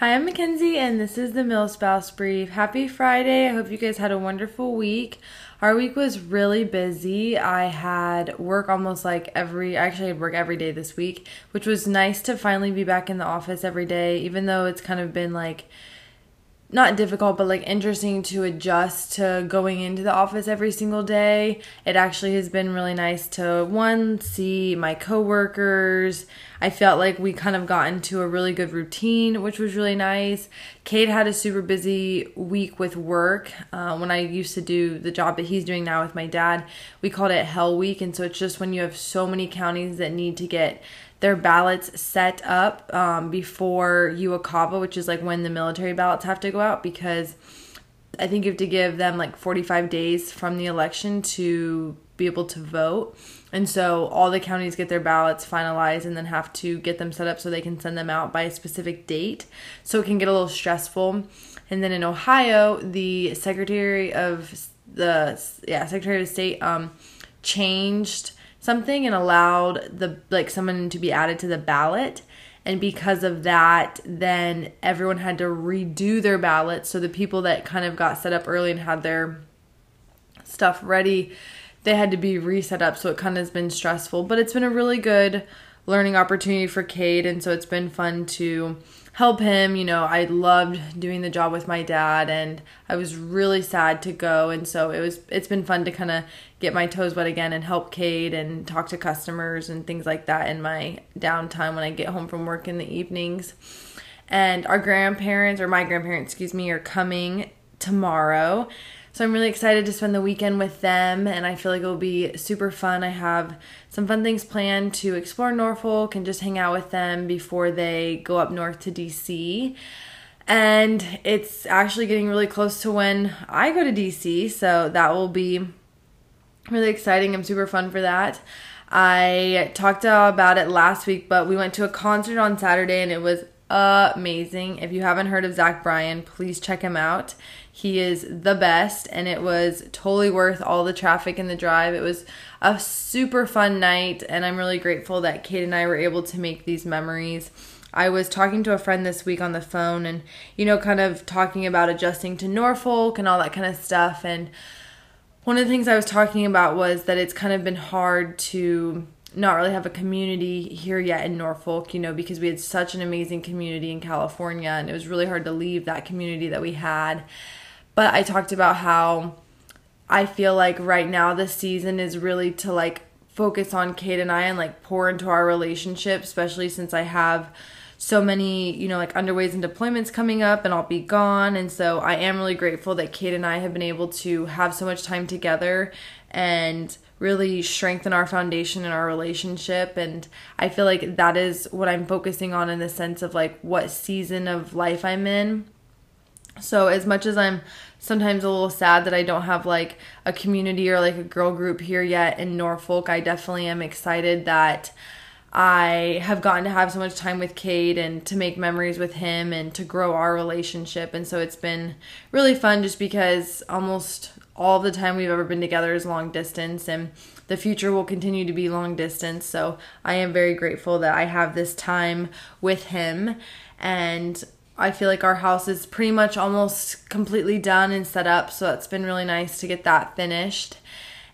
Hi, I'm Mackenzie, and this is the Milspouse Brief. Happy Friday. I hope you guys had a wonderful week. Our week was really busy. I had work almost like every, I actually, had work every day this week, which was nice to finally be back in the office every day, even though it's kind of been like, not difficult, but like interesting to adjust to going into the office every single day. It actually has been really nice to one see my coworkers. I felt like we kind of got into a really good routine, which was really nice. Cade had a super busy week with work. Uh, when I used to do the job that he's doing now with my dad, we called it Hell Week, and so it's just when you have so many counties that need to get their ballots set up um, before UOCAVA, which is like when the military ballots have to go out because I think you have to give them like 45 days from the election to be able to vote. And so all the counties get their ballots finalized and then have to get them set up so they can send them out by a specific date. So it can get a little stressful. And then in Ohio, the Secretary of the yeah, Secretary of State um changed something and allowed the like someone to be added to the ballot. And because of that then everyone had to redo their ballot. So the people that kind of got set up early and had their stuff ready they had to be reset up. So it kind of has been stressful. But it's been a really good learning opportunity for Cade. And so it's been fun to help him. You know, I loved doing the job with my dad and I was really sad to go and so it was it's been fun to kind of get my toes wet again and help Cade and talk to customers and things like that in my downtime when I get home from work in the evenings. And our grandparents or my grandparents, excuse me, are coming tomorrow so I'm really excited to spend the weekend with them, and I feel like it will be super fun. I have some fun things planned to explore Norfolk and just hang out with them before they go up north to DC. And it's actually getting really close to when I go to DC, so that will be really exciting. I'm super fun for that. I talked about it last week, but we went to a concert on Saturday and it was amazing. If you haven't heard of Zach Bryan, please check him out. He is the best, and it was totally worth all the traffic in the drive. It was a super fun night, and I'm really grateful that Cade and I were able to make these memories. I was talking to a friend this week on the phone and, you know, kind of talking about adjusting to Norfolk and all that kind of stuff. And one of the things I was talking about was that it's kind of been hard to not really have a community here yet in Norfolk, you know, because we had such an amazing community in California and it was really hard to leave that community that we had. But I talked about how I feel like right now this season is really to like focus on Cade and I and like pour into our relationship, especially since I have so many, you know, like underways and deployments coming up and I'll be gone. And so I am really grateful that Cade and I have been able to have so much time together and really strengthen our foundation in our relationship. And I feel like that is what I'm focusing on in the sense of like what season of life I'm in. So, as much as I'm sometimes a little sad that I don't have like a community or like a girl group here yet in Norfolk, I definitely am excited that I have gotten to have so much time with Cade and to make memories with him and to grow our relationship. And so it's been really fun just because almost all the time we've ever been together is long distance and the future will continue to be long distance. So I am very grateful that I have this time with him and I feel like our house is pretty much almost completely done and set up, so it's been really nice to get that finished.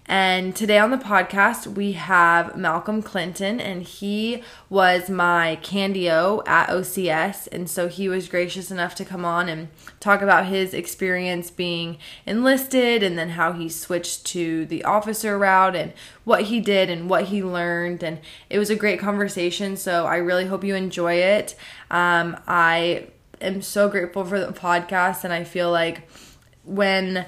And today on the podcast, we have Malcolm Clinton, and he was my Candio at OCS. And so he was gracious enough to come on and talk about his experience being enlisted and then how he switched to the officer route and what he did and what he learned. And it was a great conversation. So I really hope you enjoy it. Um, I am so grateful for the podcast, and I feel like when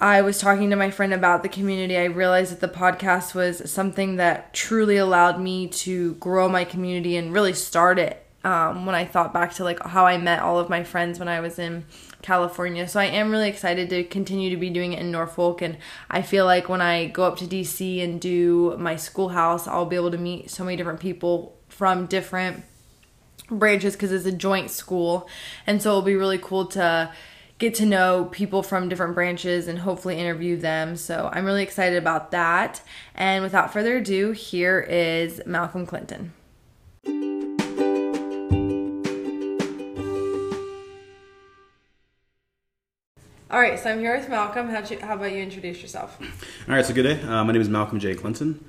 I was talking to my friend about the community, I realized that the podcast was something that truly allowed me to grow my community and really start it. Um, when I thought back to like how I met all of my friends when I was in California. So I am really excited to continue to be doing it in Norfolk and I feel like when I go up to DC and do my schoolhouse, I'll be able to meet so many different people from different branches because it's a joint school. And so it'll be really cool to get to know people from different branches and hopefully interview them. So I'm really excited about that. And without further ado, here is Malcolm Clinton. All right, so I'm here with Malcolm. How, you, how about you introduce yourself? All right, so good day. Uh, my name is Malcolm J. Clinton.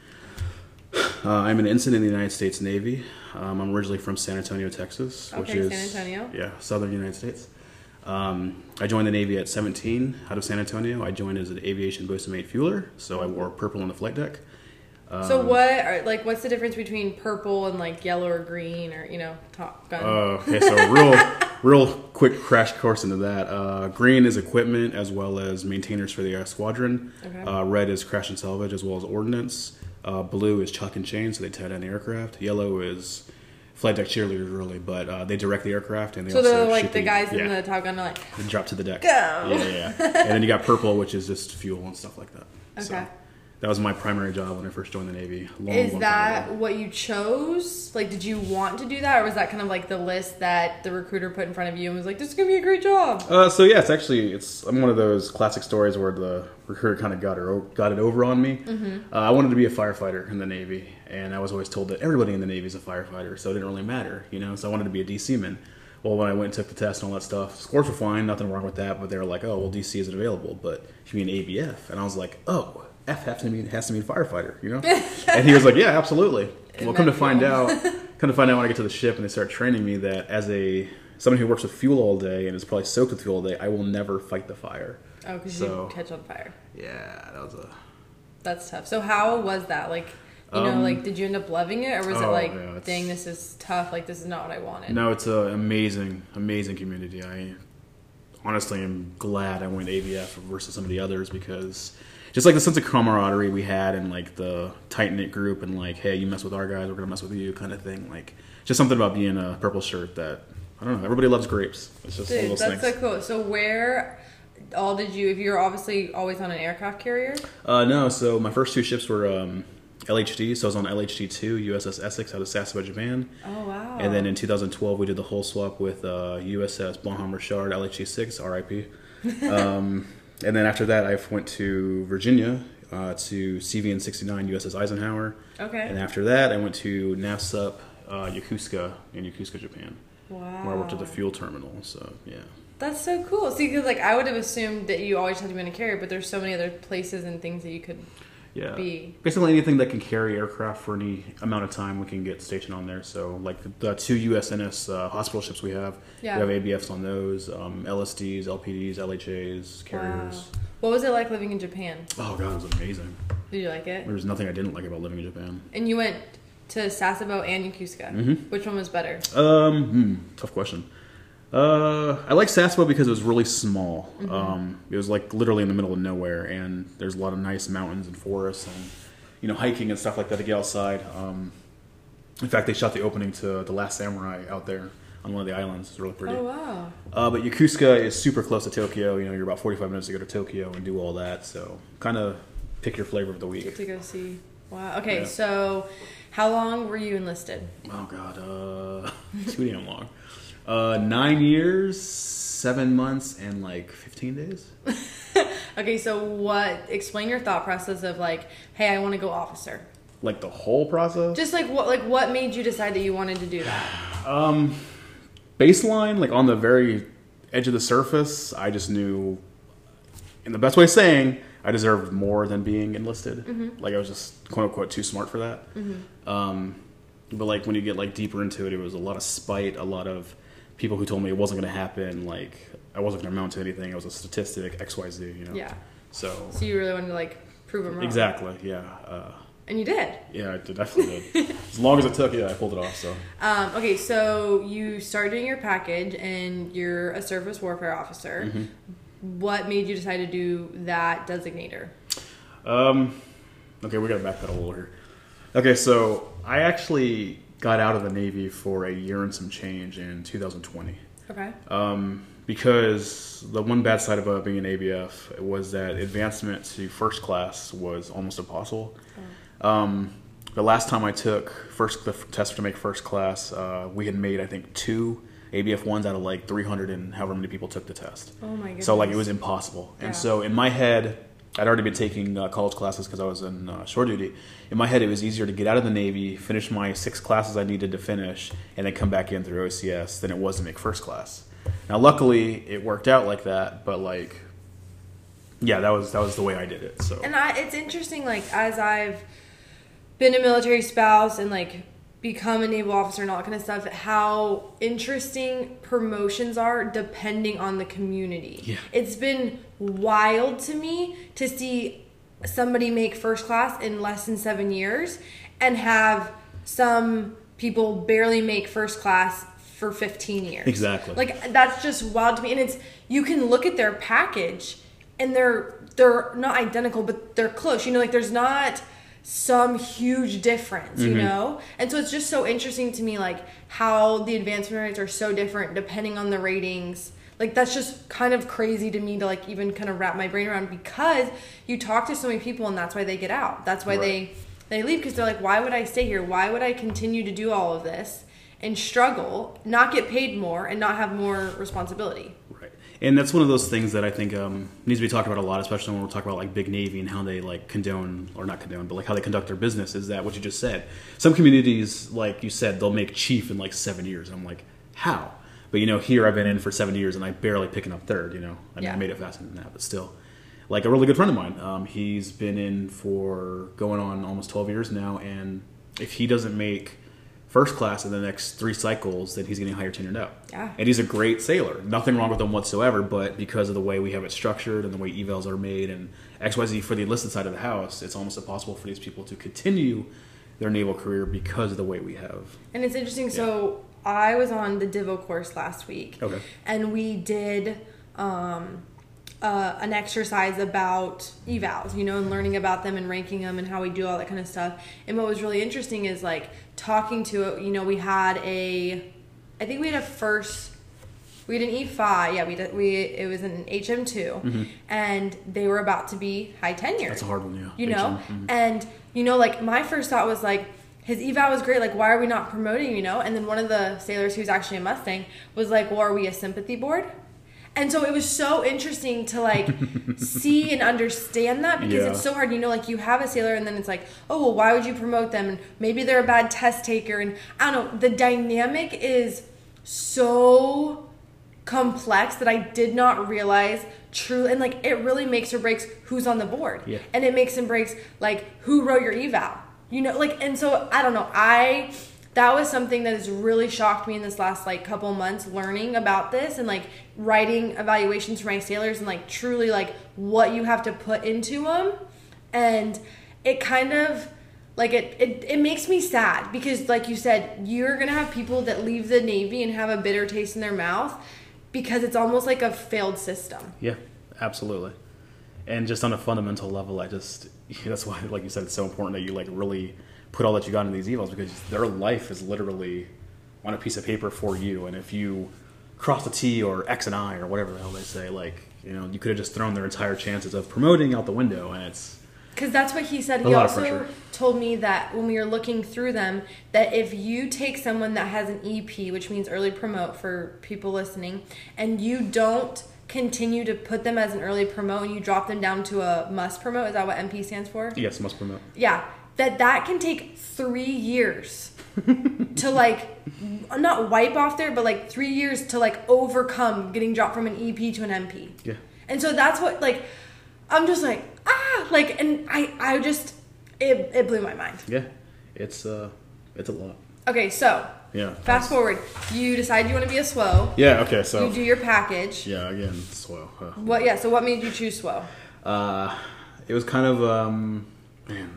Uh, I'm an ensign in the United States Navy. Um, I'm originally from San Antonio, Texas, which is San Antonio. yeah, southern United States. Um, I joined the Navy at 17 out of San Antonio. I joined as an aviation bosun mate fueler, so I wore purple on the flight deck. so what are like what's the difference between purple and like yellow or green or you know Top Gun? Uh, okay, so real, real quick crash course into that. Uh, green is equipment as well as maintainers for the uh, squadron. Okay. Uh, red is crash and salvage as well as ordnance. Uh, blue is chuck and chain, so they tie down the aircraft. Yellow is flight deck cheerleaders, really, but uh, they direct the aircraft and they so also they're like the guys yeah, in the Top Gun are like they drop to the deck. Go! Yeah, yeah, yeah. and then you got purple, which is just fuel and stuff like that. So Okay. That was my primary job when I first joined the Navy. Long, Is long that what you chose? Like, did you want to do that, or was that kind of like the list that the recruiter put in front of you and was like, "This is gonna be a great job"? Uh, so yeah, it's actually it's I'm one of those classic stories where the recruiter kind of got her got it over on me. Uh, I wanted to be a firefighter in the Navy, and I was always told that everybody in the Navy is a firefighter, so it didn't really matter, you know. So I wanted to be a DC man. Well, when I went and took the test and all that stuff, scores were fine, nothing wrong with that. But they were like, "Oh, well, DC isn't available, but you mean ABF?" And I was like, "Oh, F has to mean has to mean firefighter," you know. and he was like, "Yeah, absolutely." Well, come to find out, come to find out when I get to the ship and they start training me that as a someone who works with fuel all day and is probably soaked with fuel all day, I will never fight the fire. Oh, because So- you catch on fire. Yeah, that was a. That's tough. So how was that? Like, you know, Um, like, did you end up loving it, or was it oh, like, yeah, dang, this is tough. Like, this is not what I wanted. No, it's an amazing, amazing community. I honestly am glad I went ABF versus some of the others because just like the sense of camaraderie we had and like the tight knit group and like, hey, you mess with our guys, we're gonna mess with you, kind of thing. Like, just something about being a purple shirt that I don't know. Everybody loves grapes. It's just Dude, that's things. so cool. So where all did you? If you're obviously always on an aircraft carrier. Uh, no, so my first two ships were um, LHD. So I was on LHD two USS Essex out of Sasebo, Japan. Oh wow. And then in 2012, we did the whole swap with uh, USS Bonhomme Richard LHD six RIP. um, and then after that, I went to Virginia uh, to CVN 69 USS Eisenhower. okay. And after that, I went to NAVSUP uh, Yokosuka in Yokosuka, Japan, wow. where I worked at the fuel terminal. So yeah. That's so cool. See, because like I would have assumed that you always had to be in a carrier, but there's so many other places and things that you could. Yeah. be. Basically anything that can carry aircraft for any amount of time, we can get stationed on there. So, like the, the two USNS uh, hospital ships we have, Yeah. we have ABFs on those, um, LSDs, LPDs, LHAs, carriers. Wow. What was it like living in Japan? Oh god, it was amazing. Did you like it? There was nothing I didn't like about living in Japan. And you went to Sasebo and Yokosuka. Mhm. Which one was better? Um, hmm, tough question. Uh, I like Sasebo because it was really small. Um, it was like literally in the middle of nowhere, and there's a lot of nice mountains and forests, and you know hiking and stuff like that to get outside. Um, in fact, they shot the opening to The Last Samurai out there on one of the islands. It's really pretty. Oh wow. Uh, but Yokosuka is super close to Tokyo. You know, you're about 45 minutes to go to Tokyo and do all that. So kind of pick your flavor of the Get week. to go see. Wow. Okay, Yeah. so how long were you enlisted? Oh god, uh, too damn long. Uh, nine years, seven months, and like 15 days. Okay, so what? Explain your thought process of like, hey, I want to go officer. Like the whole process. Just like what? Like what made you decide that you wanted to do that? Um, baseline, like on the very edge of the surface, I just knew, in the best way of saying, I deserved more than being enlisted. Like I was just quote unquote too smart for that. Um, but like when you get like deeper into it, it was a lot of spite, a lot of people who told me it wasn't going to happen. Like I wasn't going to amount to anything. I was a statistic, X, Y, Z. You know. Yeah. So So you really wanted to like prove them wrong. exactly, yeah, uh, And you did. yeah, I did, definitely did. as long as it took, yeah, I pulled it off. So. Um, okay, so you start doing your package and you're a surface warfare officer. Mm-hmm. What made you decide to do that designator? Um, okay, we gotta back that a little here. Okay, so I actually got out of the Navy for a year and some change in 2020. Okay. Um, because the one bad side about being an ABF was that advancement to first class was almost impossible. Um, the last time I took first the test to make first class, uh, we had made I think two ABF ones out of like 300 and however many people took the test. Oh my goodness. So like it was impossible. Yeah. And so in my head, I'd already been taking uh, college classes because I was in uh, shore duty. In my head, it was easier to get out of the Navy, finish my six classes I needed to finish, and then come back in through OCS than it was to make first class. Now, luckily, it worked out like that, but like yeah, that was that was the way I did it. So And I, it's interesting, like as I've been a military spouse and like become a naval officer and all that kind of stuff, how interesting promotions are depending on the community. Yeah. It's been wild to me to see somebody make first class in less than seven years and have some people barely make first class for 15 years. Exactly. Like that's just wild to me. And it's you can look at their package and they're they're not identical, but they're close. You know, like there's not some huge difference, you mm-hmm. know? And so it's just so interesting to me like how the advancement rates are so different depending on the ratings. Like that's just kind of crazy to me to like even kind of wrap my brain around because you talk to so many people and that's why they get out. That's why Right. they they leave because they're like why would I stay here? Why would I continue to do all of this and struggle, not get paid more and not have more responsibility? And that's one of those things that I think um, needs to be talked about a lot, especially when we're talking about like big navy and how they like condone or not condone, but like how they conduct their business. Is that what you just said? Some communities, like you said, they'll make chief in like seven years. I'm like, how? But you know, here I've been in for seven years and I barely picking up third. You know, I mean, Yeah. I made it faster than that, but still. Like a really good friend of mine, um, he's been in for going on almost 12 years now, and if he doesn't make first class in the next three cycles, then he's getting higher tenured out. Yeah. And he's a great sailor. Nothing wrong with him whatsoever, but because of the way we have it structured and the way evals are made and XYZ for the enlisted side of the house, it's almost impossible for these people to continue their naval career because of the way we have. And it's interesting. So I was on the Divo course last week. Okay. And we did um, uh, an exercise about evals, you know, and learning about them and ranking them and how we do all that kind of stuff. And what was really interesting is like talking to it. You know, we had a, I think we had a first. We had an E5, yeah. We did, we it was an HM2, and they were about to be high tenure Mm-hmm. That's a hard one, yeah. you know HM, mhm. and you know like my first thought was like his eval was great like why are we not promoting you know and then one of the sailors who's actually a mustang was like well are we a sympathy board and so it was so interesting to like see and understand that because Yeah. it's so hard you know like you have a sailor and then it's like oh well why would you promote them and maybe they're a bad test taker and i don't know the dynamic is so complex that I did not realize true and like it really makes or breaks who's on the board. Yeah. And it makes and breaks like who wrote your eval. You know, like and so I don't know. I that was something that has really shocked me in this last like couple months learning about this and like writing evaluations for my sailors and like truly like what you have to put into them and it kind of like it, it it makes me sad because like you said you're gonna have people that leave the navy and have a bitter taste in their mouth because it's almost like a failed system Yeah, absolutely. And just on a fundamental level, I just that's why, like you said, it's so important that you like really put all that you got into these evals because their life is literally on a piece of paper for you. And if you cross the T or X and I or whatever the hell they say, like you know, you could have just thrown their entire chances of promoting out the window. And it's because that's what he said he also told me that when we were looking through them that if you take someone that has an ep which means early promote for people listening and you don't continue to put them as an early promote and you drop them down to a must promote is that what mp stands for yes, must promote. yeah that that can take three years to like not wipe off there but like three years to like overcome getting dropped from an ep to an mp Yeah. and so that's what like i'm just like ah like and i i just it, it blew my mind Yeah, it's uh, it's a lot. okay so Yeah. fast forward you decide you want to be a SWO Yeah. Okay. So you do your package yeah, again, slow. Uh, what yeah so what made you choose SWO Uh, it was kind of um, man,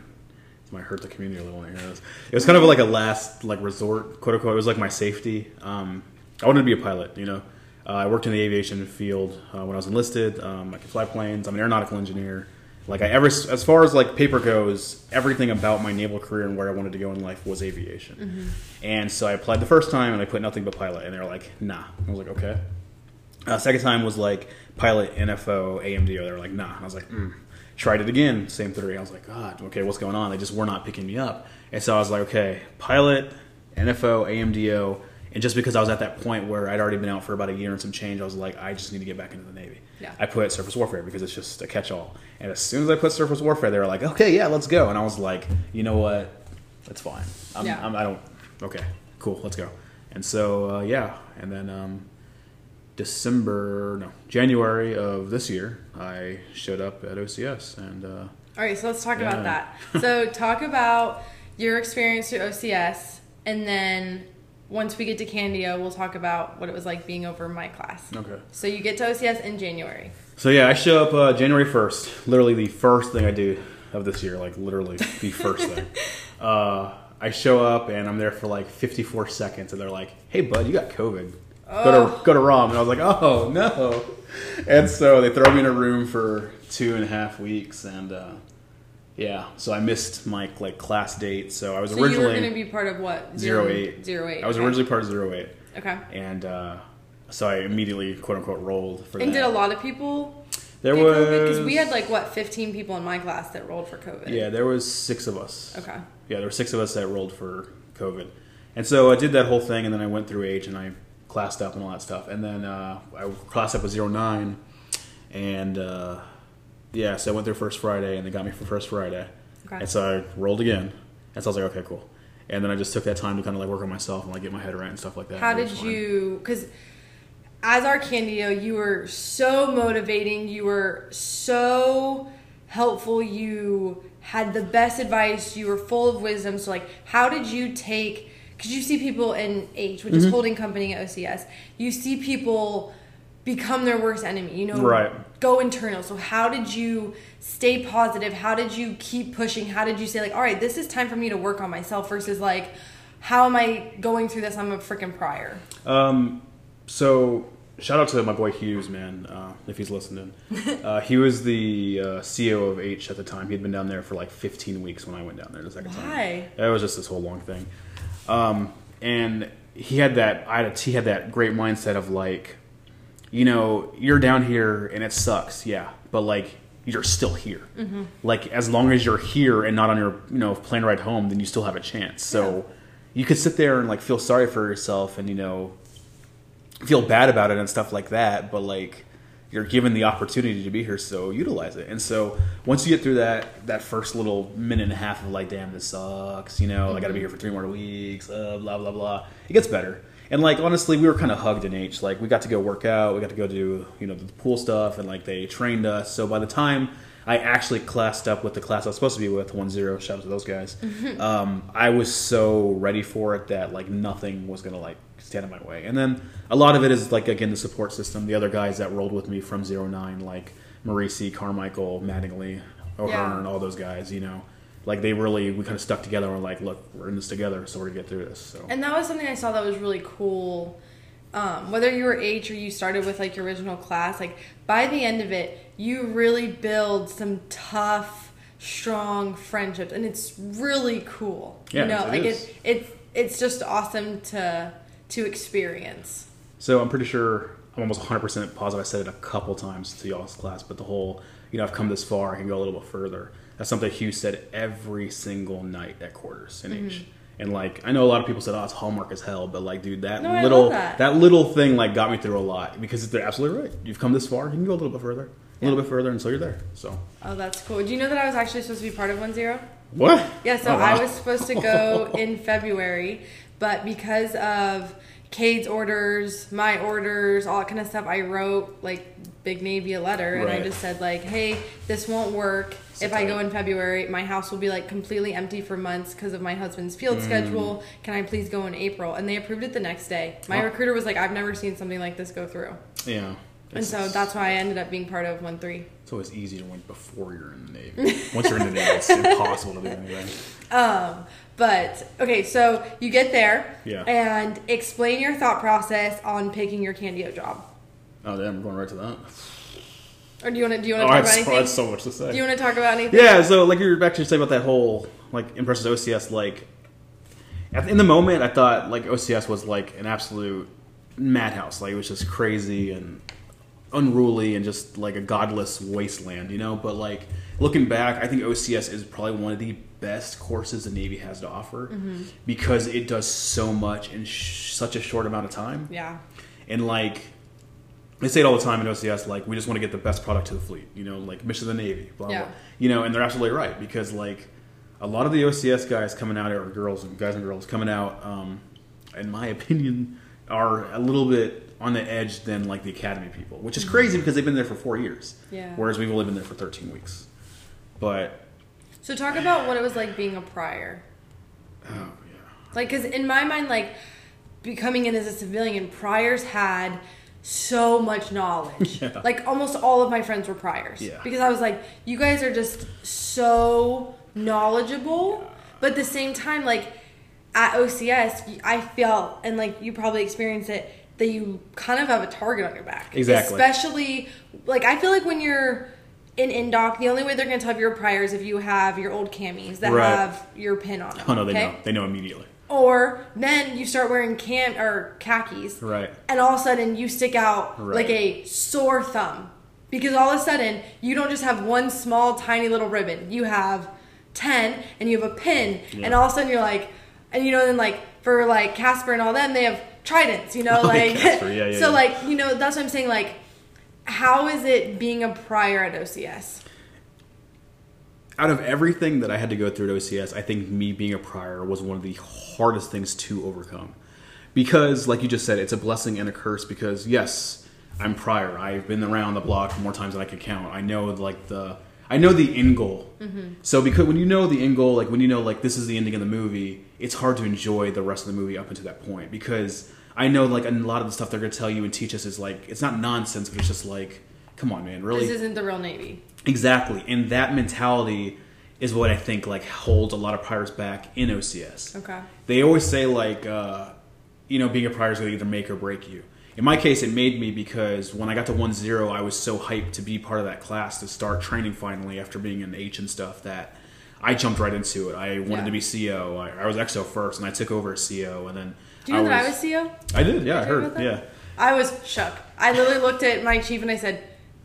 might hurt the community a little. when I hear this. It was kind of like a last like resort, quote unquote. It was like my safety. Um, I wanted to be a pilot. You know, uh, I worked in the aviation field uh, when I was enlisted. Um, I could fly planes. I'm an aeronautical engineer. Like I ever, as far as like paper goes, everything about my naval career and where I wanted to go in life was aviation. And so I applied the first time and I put nothing but pilot, and they were like, "Nah." I was like, "Okay." Uh, second time was like pilot, NFO, AMD, AMDO. They were like, nah. I was like, mm. Tried it again, same three. I was like, God, okay, what's going on? They just were not picking me up. And so I was like, okay, pilot, NFO, AMDO. And just because I was at that point where I'd already been out for about a year and some change, I was like, I just need to get back into the Navy. Yeah. I put surface warfare because it's just a catch all. And as soon as I put surface warfare, they were like, okay, yeah, let's go. And I was like, you know what? That's fine. I'm, Yeah. I'm, I don't, okay, cool, let's go. And so, uh, yeah. And then, um, December, no, January of this year, I showed up at OCS and. Uh, All right, so let's talk Yeah. about that. So talk about your experience through OCS, and then once we get to Candia, we'll talk about what it was like being over my class. okay. So you get to OCS in January. So yeah, I show up uh, January first. Literally the first thing I do of this year, like literally the first thing. Uh, I show up and I'm there for like 54 seconds, and they're like, "Hey, bud, you got COVID. Go to go to ROM." And I was like, "Oh no!" And so they throw me in a room for two and a half weeks, and uh, yeah, so I missed my like class date. So I was So you were originally going to be part of what? zero eight. Zero eight. I was okay. originally part of zero eight, okay. and uh, so I immediately quote unquote rolled for And that. did a lot of people there was Because we had like what, fifteen people in my class that rolled for COVID. Yeah, there was six of us. Okay. Yeah, there were six of us that rolled for COVID, and so I did that whole thing, and then I went through H and I classed up and all that stuff, and then uh, I classed up with zero nine, and uh, yeah, so I went through first Friday, and they got me for first Friday, Okay. and so I rolled again, and so I was like, okay, cool, and then I just took that time to kind of like work on myself and like get my head right and stuff like that. How did you? Because as our Candio, you were so motivating. You were so helpful. You had the best advice. You were full of wisdom. So, like, how did you take? Because you see people in H, which Mm-hmm. is holding company at OCS. You see people become their worst enemy. You know, Right. Go internal. So, how did you stay positive? How did you keep pushing? How did you say like, all right, this is time for me to work on myself versus like, how am I going through this? I'm a freaking prior. Um, so shout out to my boy Hughes, man, uh, if he's listening. Uh, he was the uh, CEO of H at the time. He'd been down there for like 15 weeks when I went down there the second time. Why? It was just this whole long thing. Um, and he had that. I had he had that great mindset of like, you know, you're down here and it sucks, yeah, but like you're still here. Like as long as you're here and not on your you know plane ride home, then you still have a chance. So you could sit there and like feel sorry for yourself and you know feel bad about it and stuff like that, but like you're given the opportunity to be here, so utilize it. And so once you get through that that first little minute and a half of like, damn, this sucks, you know, I got to be here for three more weeks, uh, blah blah blah. It gets better. And like honestly, we were kind of hugged in H. Like we got to go work out, we got to go do you know the pool stuff, and like they trained us. So by the time I actually classed up with the class I was supposed to be with, one zero. Shout out to those guys. um, I was so ready for it that like nothing was gonna like stand in my way. And then a lot of it is like again the support system. The other guys that rolled with me from zero nine, like Marisi, Carmichael, Mattingly, O'Hearn, Yeah. all those guys. You know, like they really we kind of stuck together. and We're like, look, we're in this together, so we're gonna get through this. So And that was something I saw that was really cool. Um, whether you were H or you started with like your original class, like by the end of it, you really build some tough, strong friendships, and it's really cool. Yeah, you know, it like is. it, it's it's just awesome to to experience. So I'm pretty sure I'm almost 100% positive I said it a couple times to y'all's class, but the whole, you know, I've come this far, I can go a little bit further. That's something Hugh said every single night at quarters in Mm-hmm. H. And like, I know a lot of people said, "Oh, it's Hallmark as hell," but like, dude, that No, little love that. little thing like got me through a lot because they're absolutely right. You've come this far, you can go a little bit further, a little bit further, and so you're there. So Oh, that's cool. Do you know that I was actually supposed to be part of One Zero? what? Yeah, so Oh, wow. I was supposed to go in February, but because of Cade's orders, my orders, all that kind of stuff, I wrote like Big Navy a letter and I just said like, "Hey, this won't work. if I go in February, my house will be like completely empty for months because of my husband's Mm. field schedule. Can I please go in April?" And they approved it the next day. My Oh. recruiter was like, "I've never seen something like this go through." Yeah. And so that's why I ended up being part of 1-3. It's always easy to win before you're in the Navy. Once you're in the Navy, it's impossible to do anything. Um, but okay, so you get there Yeah. and explain your thought process on picking your Candio job. Oh, damn, we're going right to that. Or do you want to do you Oh, want to I talk about had so, I anything? had so much to say. do you want to talk about anything? Yeah, so like you're back to say about that whole like impressive OCS. Like in the moment, I thought like OCS was like an absolute madhouse. Like it was just crazy and unruly and just like a godless wasteland, you know. But like looking back, I think OCS is probably one of the best courses the Navy has to offer because it does so much in sh- such a short amount of time. Yeah. And like they say it all the time in OCS, like we just want to get the best product to the fleet, you know, like mission of the Navy, blah Yeah. blah. You know, and they're absolutely right because like a lot of the OCS guys coming out, or girls and guys and girls coming out, um, in my opinion, are a little bit on the edge than like the academy people, which is crazy mm-hmm. because they've been there for four years. Yeah. Whereas we've only been there for 13 weeks. But So talk about what it was like being a prior. oh yeah, Like, because in my mind, like becoming in as a civilian, priors had so much knowledge. Yeah. Like almost all of my friends were priors. Yeah. Because I was like, you guys are just so knowledgeable, but at the same time, like at OCS, I felt and like you probably experienced it that you kind of have a target on your back. Exactly. Especially like I feel like when you're in Indoc, the only way they're gonna tell if you're a prior is if you have your old camis that Right. have your pin on them. oh no, they okay? know, they know immediately. Or then you start wearing cam or khakis, Right. and all of a sudden you stick out Right. like a sore thumb because all of a sudden you don't just have one small tiny little ribbon. You have ten, and you have a pin, Yeah. and all of a sudden you're like, and you know then like for like Casper and all them, they have tridents. You know, Oh, like yeah, yeah, so yeah. like you know that's what I'm saying. Like, how is it being a prior at OCS? Out of everything that I had to go through at OCS, I think me being a prior was one of the hardest things to overcome. Because, like you just said, it's a blessing and a curse. Because yes, I'm prior. I've been around the block more times than I can count. I know like the I know the end goal. So because when you know the end goal, like when you know like this is the ending of the movie, it's hard to enjoy the rest of the movie up until that point. Because I know like a lot of the stuff they're gonna tell you and teach us is like it's not nonsense, but it's just like, come on, man, really. This isn't the real Navy. Exactly, and that mentality is what I think like holds a lot of priors back in OCS. Okay. They always say like, uh, you know, being a prior is going to either make or break you. In my case, it made me because when I got to one zero, I was so hyped to be part of that class to start training finally after being in H and stuff that I jumped right into it. I wanted Yeah. to be CO. I, I was EXO first, and I took over as CO, and then Do you know that I was CO? I did, yeah, I Did hear heard, yeah. I was shook. I literally looked at my chief and I said,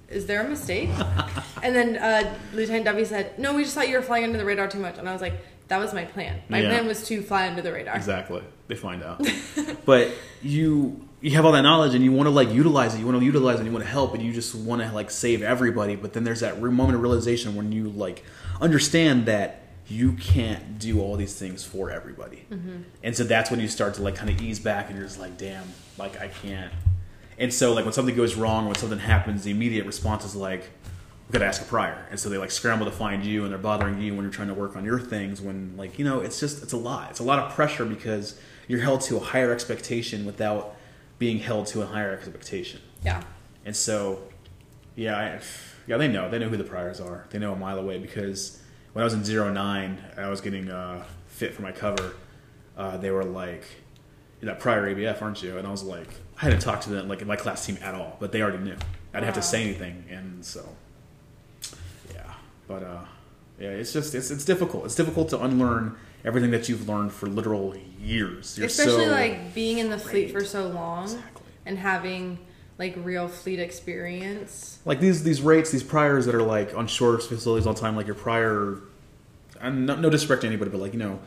"Is there a mistake?" and then uh, Lieutenant Dovey said, "No, we just thought you were flying under the radar too much." And I was like, "That was my plan. My Yeah. plan was to fly under the radar." Exactly. They find out. but you you have all that knowledge and you want to like utilize it. You want to utilize it. and You want to help, and you just want to like save everybody. But then there's that moment of realization when you like understand that you can't do all these things for everybody, mm-hmm. and so that's when you start to like kind of ease back, and you're just like, damn, like I can't. And so like when something goes wrong, when something happens, the immediate response is like, we gotta ask a prior. And so they like scramble to find you and they're bothering you when you're trying to work on your things when like, you know, it's just it's a lot. It's a lot of pressure because you're held to a higher expectation without being held to a higher expectation. Yeah. And so yeah, I, yeah, they know. They know who the priors are. They know a mile away because when I was in zero nine, I was getting uh, fit for my cover. Uh, they were like, "You're that prior ABF, aren't you?" And I was like, I hadn't talked to them like in my class team at all, but they already knew. I didn't have to say anything, and so yeah. But uh, yeah, it's just it's it's difficult. It's difficult to unlearn everything that you've learned for literal years. You're Especially so- like being in the fleet for so long Exactly. and having like real fleet experience. like these these rates, these priors that are like on shore facilities all the time, like your prior. And no, no disrespect to anybody, but like you know,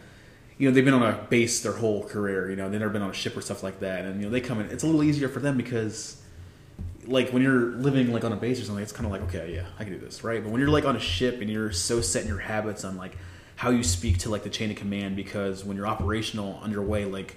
you know they've been on a base their whole career. You know they've never been on a ship or stuff like that, and you know they come in. It's a little easier for them because, like when you're living like on a base or something, it's kind of like okay, yeah, I can do this, right? But when you're like on a ship and you're so set in your habits on like how you speak to like the chain of command, because when you're operational underway, like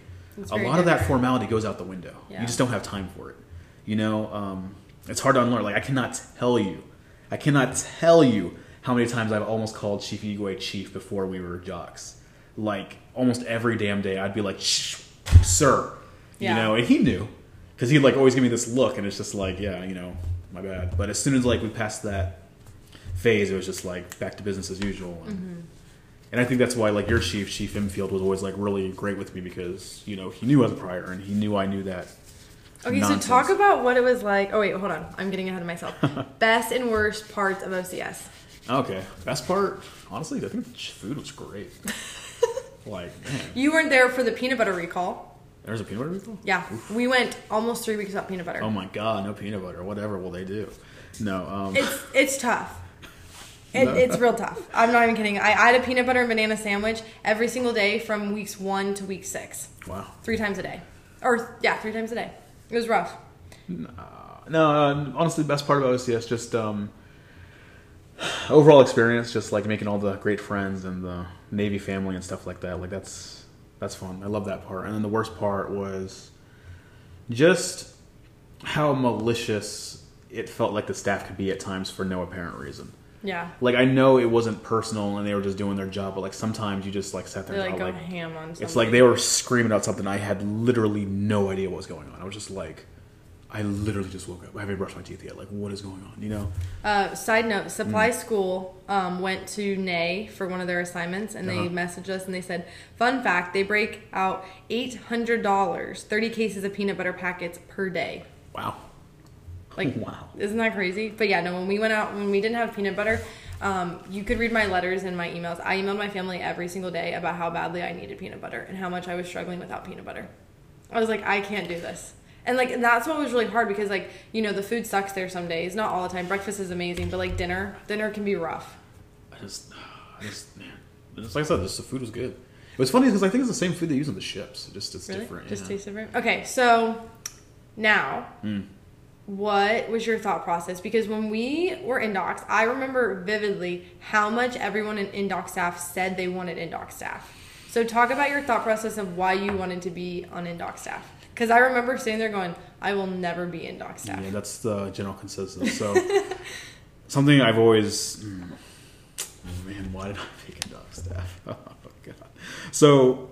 a lot of that formality goes out the window. Yeah. You just don't have time for it. You know, um, it's hard to unlearn. Like I cannot tell you, I cannot tell you how many times I've almost called Chief Igwe Chief before we were jocks. Like almost every damn day, I'd be like, Shh, "Sir," Yeah. you know, and he knew because he'd like always give me this look, and it's just like, yeah, you know, my bad. But as soon as like we passed that phase, it was just like back to business as usual. And, Mm-hmm. And I think that's why like your chief, Chief Infield, was always like really great with me because you know he knew I was a prior and he knew I knew that. Okay, nonsense. so talk about what it was like. Oh wait, hold on. I'm getting ahead of myself. Best and worst parts of OCS. Okay, best part, honestly, I think the food was great. like, man, You weren't there for the peanut butter recall. there's a peanut butter recall. Yeah, we went almost three weeks without peanut butter. Oh my god, no peanut butter. Whatever will they do? No, um, It's it's tough. It, No. It's real tough. I'm not even kidding. I, I had a peanut butter and banana sandwich every single day from weeks one to week six, wow. three times a day, or yeah, three times a day. It was rough. No, uh, honestly, the best part about OCS just um, overall experience, just like making all the great friends and the Navy family and stuff like that. Like that's that's fun. I love that part. And then the worst part was just how malicious it felt like the staff could be at times for no apparent reason. Yeah. Like I know it wasn't personal and they were just doing their job, but like sometimes you just like sat there They and like like ham on something. it's like they were screaming out something. I had literally no idea what was going on. I was just like, I literally just woke up. I haven't brushed my teeth yet. Like, what is going on? You know? Uh, side note: Supply Mm. School um, went to NAY for one of their assignments, and they Uh-huh. messaged us and they said, "Fun fact: They break out eight hundred dollars, thirty cases of peanut butter packets per day. Wow. Like, Wow. isn't that crazy? But yeah, no. When we went out, when we didn't have peanut butter, um, you could read my letters and my emails. I emailed my family every single day about how badly I needed peanut butter and how much I was struggling without peanut butter. I was like, I can't do this. And like that's what was really hard because like you know the food sucks there some days, not all the time. Breakfast is amazing, but like dinner, dinner can be rough. I just, I just, man. Just like I said, just the food was good. It was funny because I think it's the same food they use on the ships. It just it's Really, different. just yeah. tastes different. Okay, so now, Mm. What was your thought process? Because when we were in docs, I remember vividly how much everyone in indoc staff said they wanted indoc staff. So talk about your thought process of why you wanted to be on indoc staff. Because I remember sitting there going, I will never be indoc staff. Yeah, that's the general consensus. So something I've always, mm, oh, man, why did I pick Indoc staff? Oh god. So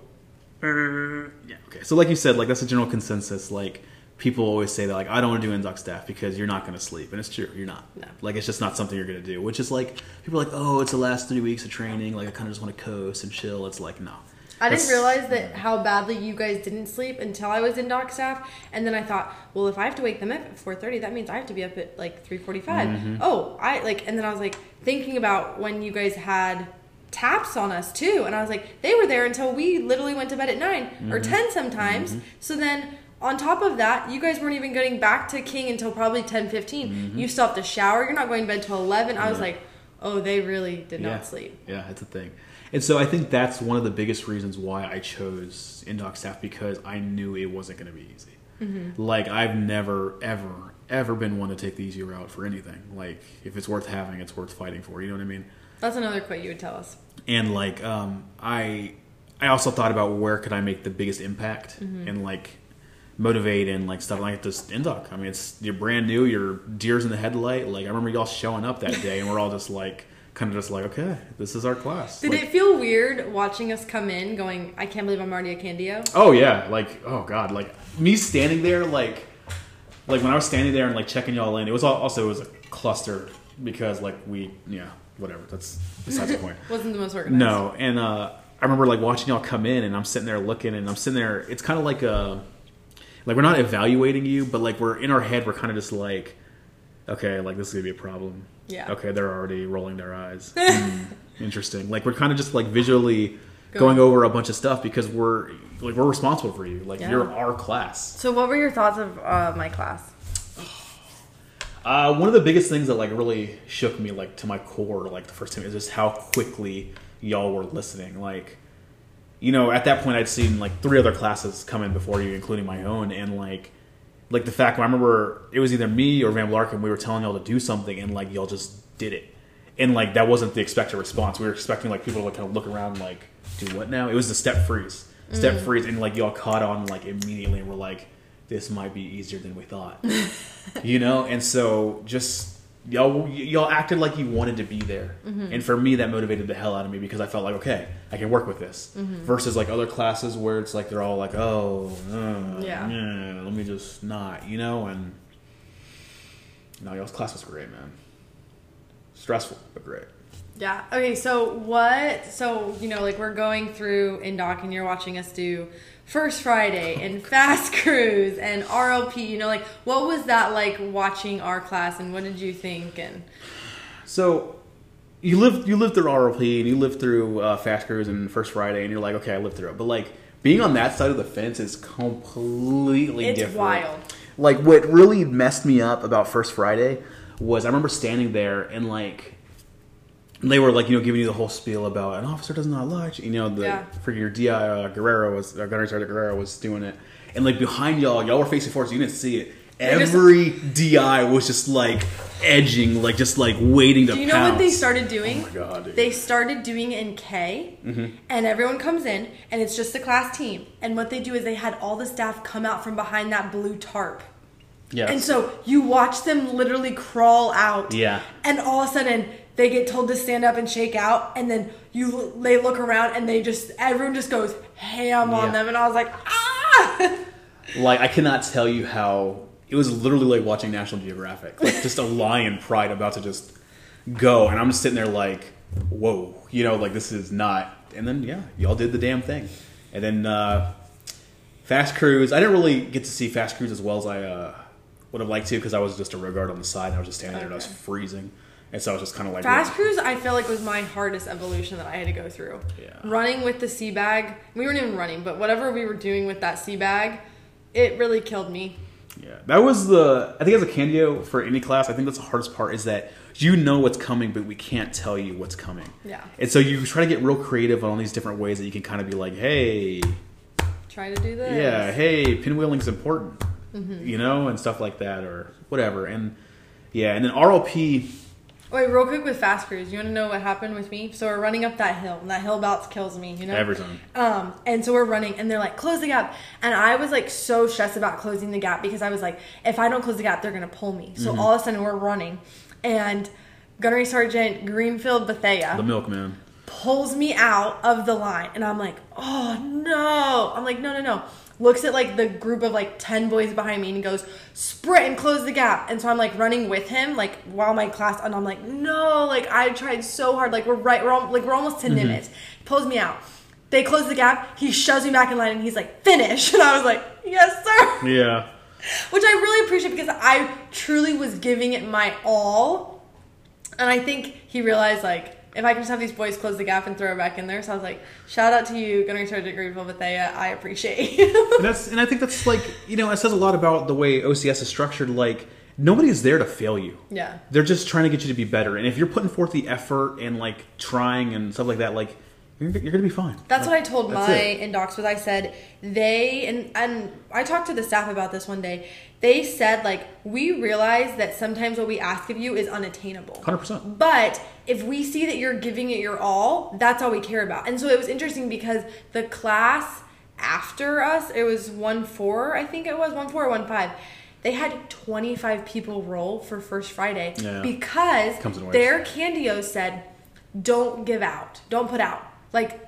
uh, yeah, okay. So like you said, like that's a general consensus. Like people always say that, like I don't want to do indoc staff because you're not going to sleep, and it's true, you're not. No. Like it's just not something you're going to do. Which is like people are like, oh, it's the last three weeks of training. Like I kind of just want to coast and chill. It's like no. I didn't realize that how badly you guys didn't sleep until I was Indoc staff, and then I thought, well, if I have to wake them up at four thirty, that means I have to be up at like three Mm-hmm. Oh, I like, and then I was like thinking about when you guys had taps on us too, and I was like, they were there until we literally went to bed at 9 Mm-hmm. or ten sometimes. So then. On top of that, you guys weren't even getting back to King until probably 10, 15. You still have to shower. You're not going to bed till 11. I was Mm-hmm. Like, oh, they really did yeah. not sleep. Yeah, it's a thing. And so I think that's one of the biggest reasons why I chose Indoc staff because I knew it wasn't going to be easy. Mm-hmm. Like I've never, ever, ever been one to take the easy route for anything. Like if it's worth having, it's worth fighting for. You know what I mean? That's another quote you would tell us. And like um, I, I also thought about where could I make the biggest impact Mm-hmm. and like motivate and like stuff like this Indoc. I mean, it's you're brand new, you're deers in the headlight. Like I remember y'all showing up that day, and we're all just like. Kind of just like, okay, this is our class. Did Like- it feel weird watching us come in going, I can't believe I'm already a Candio? Oh yeah, like oh god, like me standing there, like like when I was standing there and like checking y'all in, it was all, also it was a cluster because like we yeah whatever that's besides the point. Wasn't the most organized. No, and uh, I remember like watching y'all come in, and I'm sitting there looking, and I'm sitting there. It's kind of like a like we're not evaluating you, but like we're in our head, we're kind of just like, okay, like this is gonna be a problem. Yeah. Okay, they're already rolling their eyes. Hmm, interesting. Like we're kind of just like visually Go going on. over a bunch of stuff because we're like we're responsible for you. Like Yeah. you're our class. So, what were your thoughts of uh, my class? Uh, one of the biggest things that like really shook me like to my core like the first time is just how quickly y'all were listening. Like, you know, at that point I'd seen like three other classes come in before you, including my own, and like, like the fact I remember it was either me or Van Larkin, We were telling y'all to do something, and like y'all just did it, and like that wasn't the expected response. We were expecting like people to like kind of look around like, do what now? It was the step freeze, step mm. freeze, and like y'all caught on like immediately, and we're like, this might be easier than we thought. You know? And so just y'all y'all acted like you wanted to be there and for me that motivated the hell out of me because i felt like okay i can work with this versus like other classes where it's like they're all like oh uh, Yeah. yeah, let me just not you know and no y'all's class was great man stressful but great Yeah. Okay. So, what? So, you know, like we're going through in doc and you're watching us do First Friday and Fast Cruise and RLP. You know, like what was that like watching our class and what did you think? And So you lived you lived through RLP and you lived through uh, Fast Cruise and First Friday and you're like, okay, I lived through it. But like being on that side of the fence is completely different. It's different. wild. Like what really messed me up about First Friday was I remember standing there and like they were like you know giving you the whole spiel about an officer does not lie. You know the Yeah. freaking your Di uh, Guerrero was uh, Gunner Sergeant Guerrero was doing it, and like behind y'all, y'all were facing forward, so you didn't see it. They're just- Every DI was just like edging, like just like waiting to. do you know what they started doing? Oh my god, dude. They started doing in K, Mm-hmm. and everyone comes in, and it's just the class team. And what they do is they had all the staff come out from behind that blue tarp. Yes. And so you watch them literally crawl out. Yeah. And all of a sudden they get told to stand up and shake out, and then you they look around and they just everyone just goes ham on them, and I was like, ah. Like I cannot tell you how it was literally like watching National Geographic, like just a lion pride about to just go, and I'm just sitting there like, whoa, you know, like this is not. And then yeah, y'all did the damn thing, and then uh, Fast Cruise. I didn't really get to see Fast Cruise as well as I uh, would have liked to because I was just a row guard on the side. And I was just standing there and I was freezing, and so I was just kind of like Fast cruise, I feel like was my hardest evolution that I had to go through. Yeah. Running with the sea bag, we weren't even running, but whatever we were doing with that sea bag, it really killed me. Yeah, that was the. I think as a Candio for any class, I think that's the hardest part is that you know what's coming, but we can't tell you what's coming. Yeah. And so you try to get real creative on all these different ways that you can kind of be like, hey, Try to do this. yeah, hey, pinwheeling's important, Mm-hmm. you know, and stuff like that or whatever. And yeah, and then RLP. Wait, real quick with fast cruise, you want to know what happened with me? So we're running up that hill, and that hill about kills me, you know. Every time. Um, and so we're running, and they're like, close the gap. And I was like so stressed about closing the gap because I was like, if I don't close the gap, they're gonna pull me. Mm-hmm. So all of a sudden we're running, and Gunnery Sergeant Greenfield Bethea The milkman. Pulls me out of the line and I'm like, oh no. I'm like, no, no, no. Looks at like the group of like 10 boys behind me and goes, sprint and close the gap. And so I'm like running with him, like while my class, and I'm like, no, like I tried so hard. Like we're right, we're al- like we're almost to Nimitz. He pulls me out. They close the gap. He shoves me back in line and he's like, finish. And I was like, yes, sir. Yeah. Which I really appreciate because I truly was giving it my all. And I think he realized, like, if I can just have these boys close the gap and throw it back in there. So I was like, shout out to you, Gunnery Sergeant Greenville Bethea. I appreciate you. And that's and I think that's like you know it says a lot about the way OCS is structured. Like nobody is there to fail you. yeah. They're just trying to get you to be better. And if you're putting forth the effort and like trying and stuff like that, like you're, you're gonna be fine. That's what I told my indocs was I said they and and I talked to the staff about this one day. They said like we realize that sometimes what we ask of you is unattainable. 100%. But if we see that you're giving it your all, that's all we care about. And so it was interesting because the class after us, it was one four, I think it was one four or one five. They had 25 people roll for First Friday Yeah. because Comes in waves. their candio said, "Don't give out, don't put out, like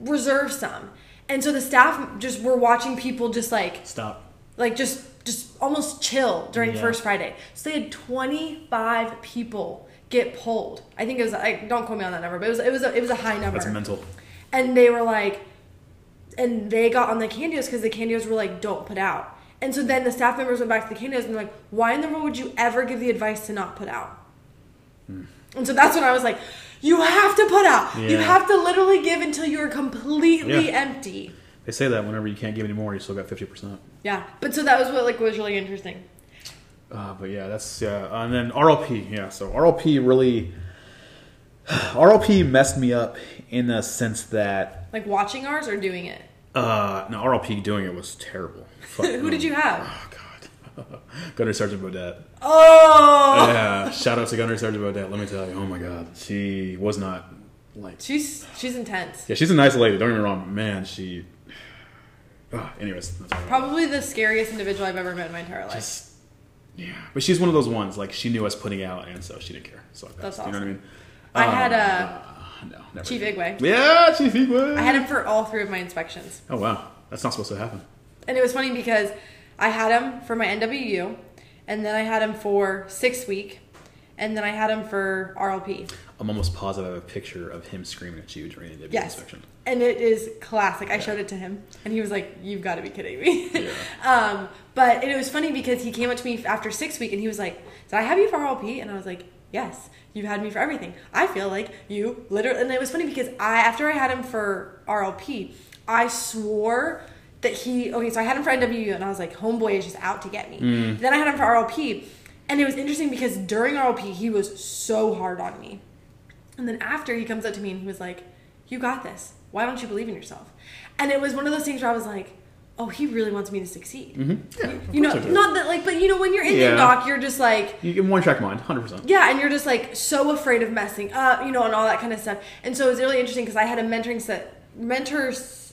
reserve some." And so the staff just were watching people just like Stop. like just just almost chill during Yeah. first friday. So they had 25 people get pulled i think it was i don't quote me on that number but it was it was a, it was a high number. That's mental. and they were like and they got on the candios because the candios were like don't put out. And so then the staff members went back to the candios and they're like why in the world would you ever give the advice to not put out? Hmm. And so that's when i was like you have to put out. You have to literally give until you're completely Yeah. empty They say that whenever you can't give any more, you still got fifty percent. yeah but so that was what like was really interesting Uh, but yeah, that's yeah. And then RLP, yeah. So RLP really, RLP messed me up in the sense that like watching ours or doing it uh, no, RLP doing it was terrible. Who did you have? Oh God, Gunner Sergeant Bodette. Oh, Yeah, shout out to Gunner Sergeant Bodette. Let me tell you, oh my God, she was not like. she's she's intense. Yeah, she's a nice lady. Don't get me wrong, man. She. Ah, anyways, Probably the scariest individual I've ever met in my entire life. Just, yeah, but she's one of those ones like she knew us putting out, and so she didn't care. So I thought That's awesome. You know what I mean? I had, Uh, no, never. Chief did. Igwe. Yeah, Chief Igwe. I had him for all three of my inspections, Oh wow, that's not supposed to happen. and it was funny because I had him for my NWU, and then I had him for six week, and then I had him for RLP. I'm almost positive I have a picture of him screaming at you during the Yes, inspection. and it is classic. I showed it to him, and he was like, "You've got to be kidding me." Yeah. um, but it was funny because he came up to me after six week, and he was like, "Did I have you for RLP?" And I was like, "Yes, you've had me for everything. I feel like you literally." And it was funny because I, after I had him for RLP, I swore that he. Okay, so I had him for NWU, and I was like, "Homeboy is just out to get me." Then I had him for RLP, and it was interesting because during RLP he was so hard on me. And then after he comes up to me and he was like, You got this. Why don't you believe in yourself? And it was one of those things where I was like, Oh, he really wants me to succeed. Mm-hmm. Yeah, You, you know, course I do. not that like, but you know, when you're in Yeah. the doc, you're just like, You get one track mind, hundred percent. yeah, and you're just like so afraid of messing up, you know, and all that kind of stuff. And so it was really interesting because I had a mentoring set, mentorship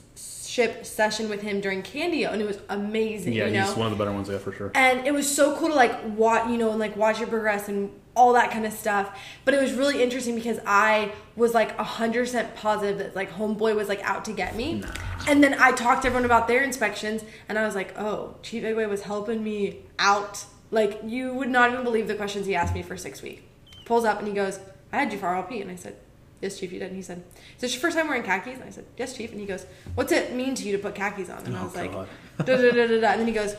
session with him during Candio, and it was amazing. Yeah, you know? he's one of the better ones, yeah, for sure. and it was so cool to like watch you know and like watch it progress and all that kind of stuff but it was really interesting because i was like 100% positive that like homeboy was like out to get me and then i talked to everyone about their inspections and i was like oh chief Igwe was helping me out like you would not even believe the questions he asked me for six weeks. pulls up and he goes i had you for rlp and i said Yes, Chief, you did. And he said, Is this your first time wearing khakis? And I said, Yes, Chief. And he goes, What's it mean to you to put khakis on? And I Oh, was like, da, da, da, da, da. And then he goes,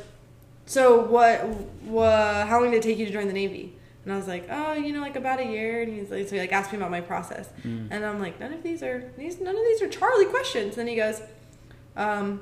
so what, what? How long did it take you to join the Navy? And I was like, oh, you know, like about a year. And he's like, so he like asked me about my process, Mm. and I'm like, none of these are these, none of these are Charlie questions. And he goes, um,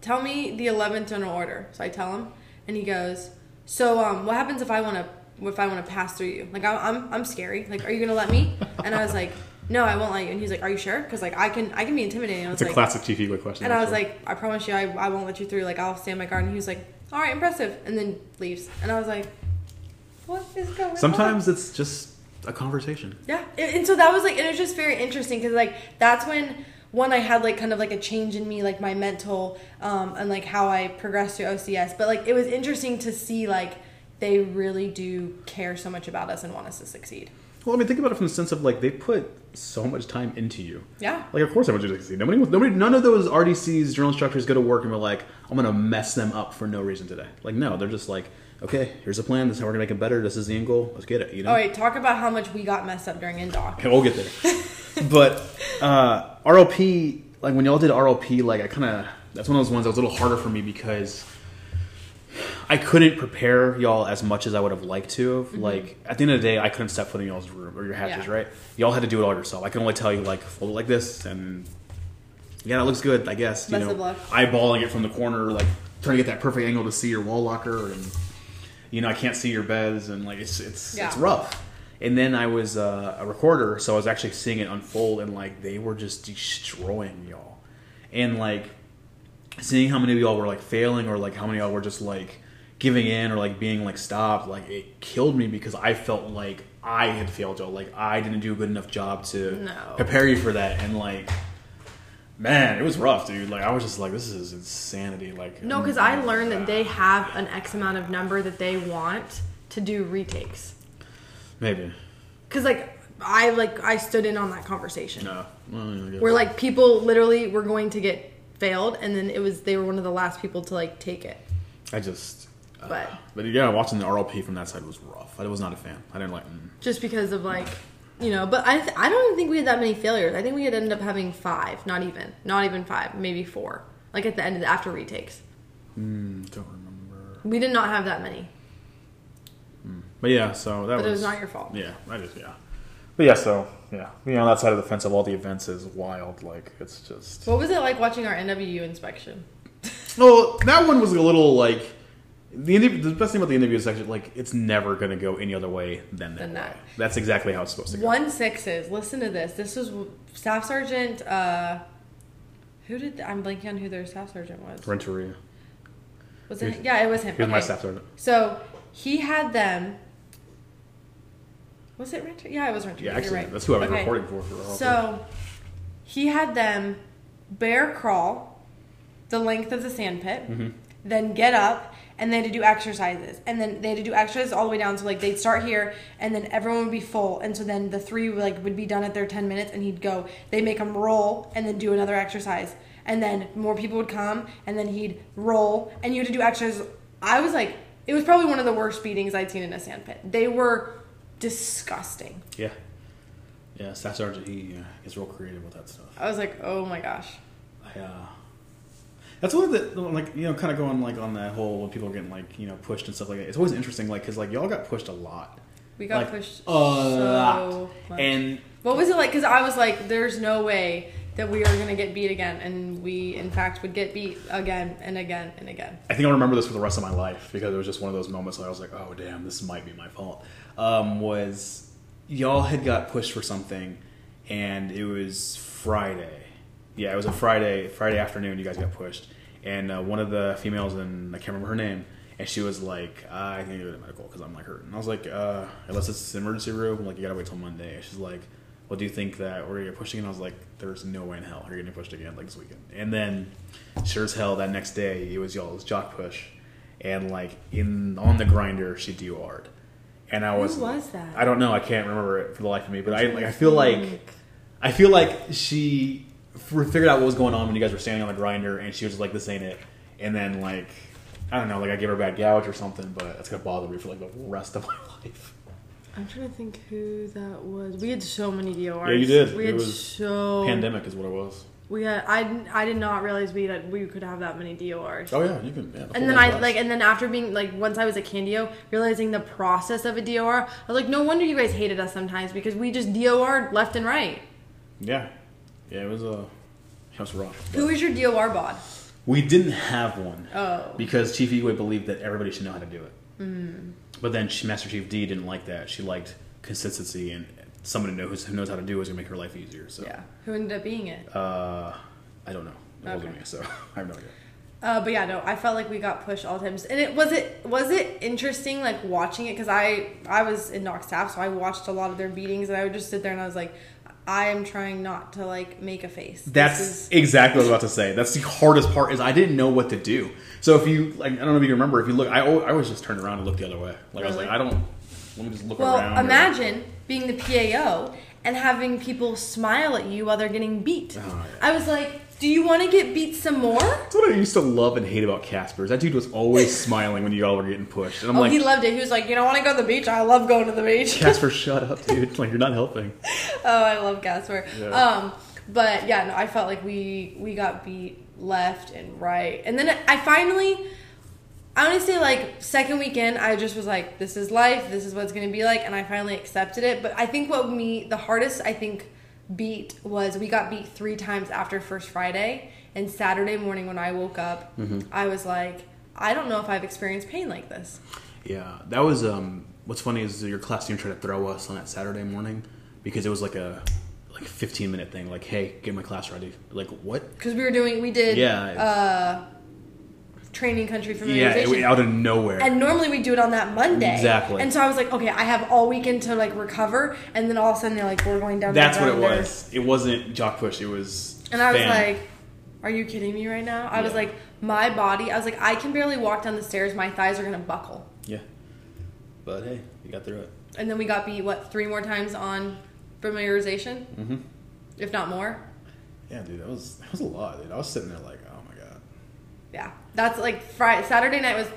tell me the eleventh general order. So I tell him, and he goes, so um, what happens if I want to, if I want to pass through you? Like I'm, I'm, I'm scary. Like, are you gonna let me? And I was like, no, I won't let you. And he's like, are you sure? Because like I can, I can be intimidating. It's a like, classic Chief Eagle question. and I was actually. like, I promise you, I, I won't let you through. Like, I'll stand my guard. And he was like, all right, impressive. And then leaves. And I was like, what is going on? Sometimes it's just a conversation. Yeah. And, and so that was like, and it was just very interesting because, like, that's when, one, I had like kind of like a change in me, like my mental, um, and like how I progressed through OCS. But like, it was interesting to see, like, they really do care so much about us and want us to succeed. Well, I mean, think about it from the sense of like they put so much time into you. Yeah. Like, of course, I want you to succeed. Nobody, nobody, none of those RDCs, drill instructors, go to work and we're like, I'm gonna mess them up for no reason today. Like, no, they're just like, okay, here's a plan. This is how we're gonna make it better. This is the end goal. Let's get it. You know. All right, talk about how much we got messed up during INDOC. Okay, we'll get there. but uh, RLP, like when y'all did RLP, like I kind of that's one of those ones that was a little harder for me because I couldn't prepare y'all as much as I would have liked to. Have. Like at the end of the day, I couldn't step foot in y'all's room or your hatches, Mm-hmm. Yeah. right? Y'all had to do it all yourself. I can only tell you like fold it like this and yeah, it looks good. I guess you Best know, of luck. eyeballing it from the corner, like trying to get that perfect angle to see your wall locker and you know, I can't see your beds, and like it's it's Yeah. it's rough. And then I was uh, a recorder, so I was actually seeing it unfold, and like they were just destroying y'all, and like seeing how many of y'all were like failing, or like how many of y'all were just like giving in, or like being like stopped. Like it killed me because I felt like I had failed y'all, like I didn't do a good enough job to No. prepare you for that, and like. Man, it was rough, dude. Like I was just like, this is insanity. Like No, because I learned that they have an X amount of number that they want to do retakes. maybe Because like I like I stood in on that conversation no. Well, I guess. where like people literally were going to get failed, and then it was they were one of the last people to like take it. I just. uh, But- but yeah, watching the RLP from that side was rough. I was not a fan. I didn't like. mm. Just because of like you know, but I th- I don't even think we had that many failures. I think we had ended up having five, not even, not even five, maybe four. Like at the end of the after retakes, Mm, don't remember. we did not have that many, But yeah, so that but was. it was not your fault. Yeah, I just yeah. But yeah, so yeah, you know, on that side of the fence of all the events is wild. Like it's just. What was it like watching our NWU inspection? Well, that one was a little like the the best thing about the interview is actually like it's never going to go any other way than that. Than that. That's exactly how it's supposed to go. One sixes. Listen to this. This was Staff Sergeant. uh Who did I'm blanking on who their staff sergeant was. Renteria. Was it? was- Yeah, it was him. He was my staff sergeant. So he had them. Was it Renter? Yeah, it was Renter. Yeah, actually, right. that's who I was Okay. recording for. for. So he had them bear crawl the length of the sand pit, Mm-hmm. then get up, and they had to do exercises. And then they had to do exercises all the way down. So like they'd start here, and then everyone would be full, and so then the three like would be done at their ten minutes, and he'd go. They make them roll, and then do another exercise, and then more people would come, and then he'd roll, and you had to do exercises. I was like, it was probably one of the worst beatings I'd seen in a sand pit. They were disgusting. Yeah. Yeah, Staff Sergeant, he uh, gets real creative with that stuff. I was like, oh my gosh. I, uh, that's one of the, like, you know, kind of going, like, on that whole, when people are getting, like, you know, pushed and stuff like that. It's always interesting, like, because, like, y'all got pushed a lot. We got Like, pushed a so lot. much. And, what was it like? Because I was like, there's no way that we are gonna get beat again, and we in fact would get beat again and again and again. I think I'll remember this for the rest of my life because it was just one of those moments where I was like, oh, damn, this might be my fault. Um, was y'all had got pushed for something, and it was Friday. Yeah, it was a Friday, Friday afternoon. You guys got pushed, and uh, one of the females, and I can't remember her name, and she was like, I think it was medical because I'm like hurt, and I was like, uh, unless it's an emergency room, like you gotta wait till Monday. She's like, well, do you think that we're gonna get pushed again? I was like, there's no way in hell you're getting pushed again like this weekend. And then, sure as hell, that next day it was y'all's jock push, and like in on the grinder she DOR'd, and I was Who was that? I don't know. I can't remember it for the life of me. But I like I feel like I feel like she figured out what was going on when you guys were standing on the grinder, and she was just like, "This ain't it." And then like I don't know, like I gave her a bad gouge or something, but that's gonna bother me for like the rest of my life. I'm trying to think who that was. We had so many DORs. Yeah, you did. We It had so Pandemic is what it was. We had. I, I did not realize we had, we could have that many DORs. Oh yeah, you can. Yeah, the And then I lasts. like, and then after being like, once I was at Candio, realizing the process of a DOR, I was like, no wonder you guys hated us sometimes because we just DOR'd left and right. yeah, yeah, it was a uh, it was rough. Who was your DOR bod? We didn't have one Oh, because Chief Igwe believed that everybody should know how to do it. Mm. But then she- Master Chief D didn't like that. She liked consistency and someone who knows who knows how to do it is gonna make her life easier. So yeah. Who ended up being it? uh, I don't know. It wasn't Okay. me, so I have no idea. Uh, but yeah, no, I felt like we got pushed all the times, and it was it was it interesting like watching it because I I was in knock staff, so I watched a lot of their beatings, and I would just sit there and I was like, I am trying not to like make a face. That's is- exactly what I was about to say. That's the hardest part is I didn't know what to do. So if you like, I don't know if you remember. If you look, I al- I always just turned around and looked the other way. Like I was like, I don't. Let me just look well. around. or- Imagine being the PAO and having people smile at you while they're getting beat. Oh, yeah. I was like, do you want to get beat some more? That's what I used to love and hate about Casper. is That dude was always smiling when you all were getting pushed, and I'm oh, like, he loved it. He was like, you don't want to go to the beach? I love going to the beach. Casper, shut up, dude. Like you're not helping. Oh, I love Casper. Yeah. Um, but yeah, no, I felt like we we got beat left and right, and then I finally, I want to say like second weekend, I just was like, this is life, this is what it's gonna be like, and I finally accepted it. But I think what me the hardest I think beat was we got beat three times after first Friday, and Saturday morning when I woke up, Mm-hmm. I was like, I don't know if I've experienced pain like this. Yeah, that was. um What's funny is your class team tried to throw us on that Saturday morning because it was like a like 15 minute thing. Like, hey, get my class ready. Like, what? Because we were doing, we did Yeah. uh, training country Yeah, familiarization. it, out of nowhere. And normally we do it on that Monday. Exactly. And so I was like, okay, I have all weekend to like recover. And then all of a sudden they're like, we're going down. That's what it grinder. was. It wasn't jock push. It was. And I was fan. like, are you kidding me right now? I was like, my body. I was like, I can barely walk down the stairs. My thighs are gonna buckle. yeah. But hey, you got through it. And then we got beat what three more times on familiarization, Mm-hmm. if not more. Yeah, dude, that was that was a lot, dude. I was sitting there like, oh my god. Yeah, that's like Friday. Saturday night was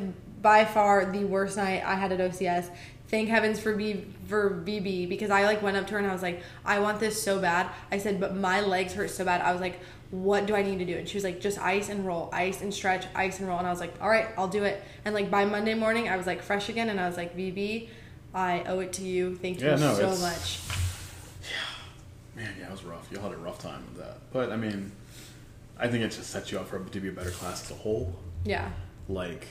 by far the worst night I had at OCS. Thank heavens for B for BB because I like went up to her and I was like, I want this so bad. I said, but my legs hurt so bad. I was like, what do I need to do? And she was like, just ice and roll, ice and stretch, ice and roll. And I was like, all right, I'll do it. And like by Monday morning, I was like fresh again, and I was like, BB, I owe it to you. Thank you so much. Yeah, no. Man, yeah, it was rough. You all had a rough time with that. But I mean, I think it just sets you up for to be a better class as a whole. Yeah. Like,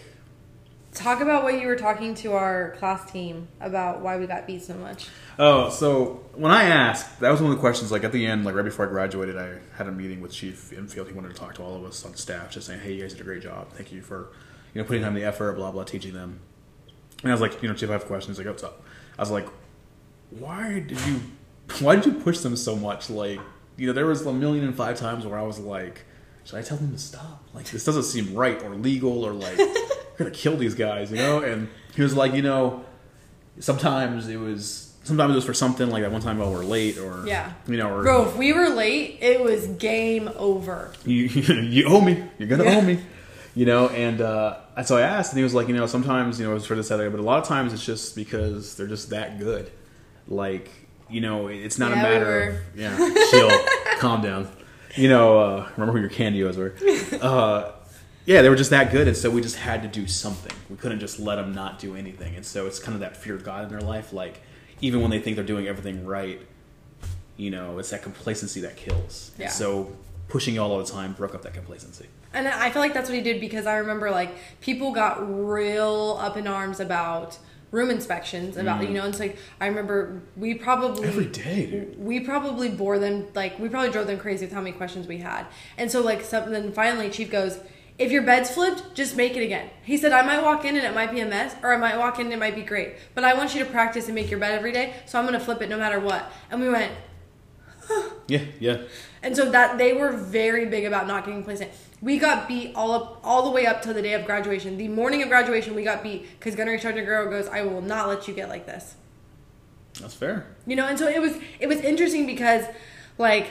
Talk about what you were talking to our class team about why we got beat so much. oh, so when I asked, that was one of the questions. Like at the end, like right before I graduated, I had a meeting with Chief Infield. He wanted to talk to all of us on staff, just saying, "Hey, you guys did a great job. Thank you for, you know, putting time the effort, blah blah, teaching them." And I was like, you know, Chief, I have questions. He's like, "What's up?" I was like, "Why did you, why did you push them so much? Like, you know, there was a million and five times where I was like." Should I tell them to stop? Like this doesn't seem right or legal or like we're gonna kill these guys, you know? And he was like, you know, sometimes it was sometimes it was for something like that one time while we're late or Yeah. you know or Bro, if we were late, it was game over. you you owe me you're gonna Yeah. owe me you know and uh and so I asked and he was like you know sometimes you know it's for this other but a lot of times it's just because they're just that good like you know it's not Yeah, a matter were. of yeah chill calm down you know uh remember who your candios were uh yeah, they were just that good, and so we just had to do something. We couldn't just let them not do anything, and so it's kind of that fear of God in their life. Like, even when they think they're doing everything right, you know, it's that complacency that kills. And Yeah. so pushing all the time broke up that complacency. And I feel like that's what he did because I remember like people got real up in arms about room inspections about you know it's like I remember we probably Mm. Every day, dude. we probably bore them like we probably drove them crazy with how many questions we had and so like something then finally chief goes if your bed's flipped just make it again he said I might walk in and it might be a mess or I might walk in and it might be great but I want you to practice and make your bed every day so I'm gonna flip it no matter what and we went Yeah, yeah. And so that they were very big about not getting placed in. We got beat all up, all the way up to the day of graduation. The morning of graduation, we got beat because Gunnery Sergeant Guerrero goes, "I will not let you get like this." That's fair. You know, and so it was it was interesting because, like,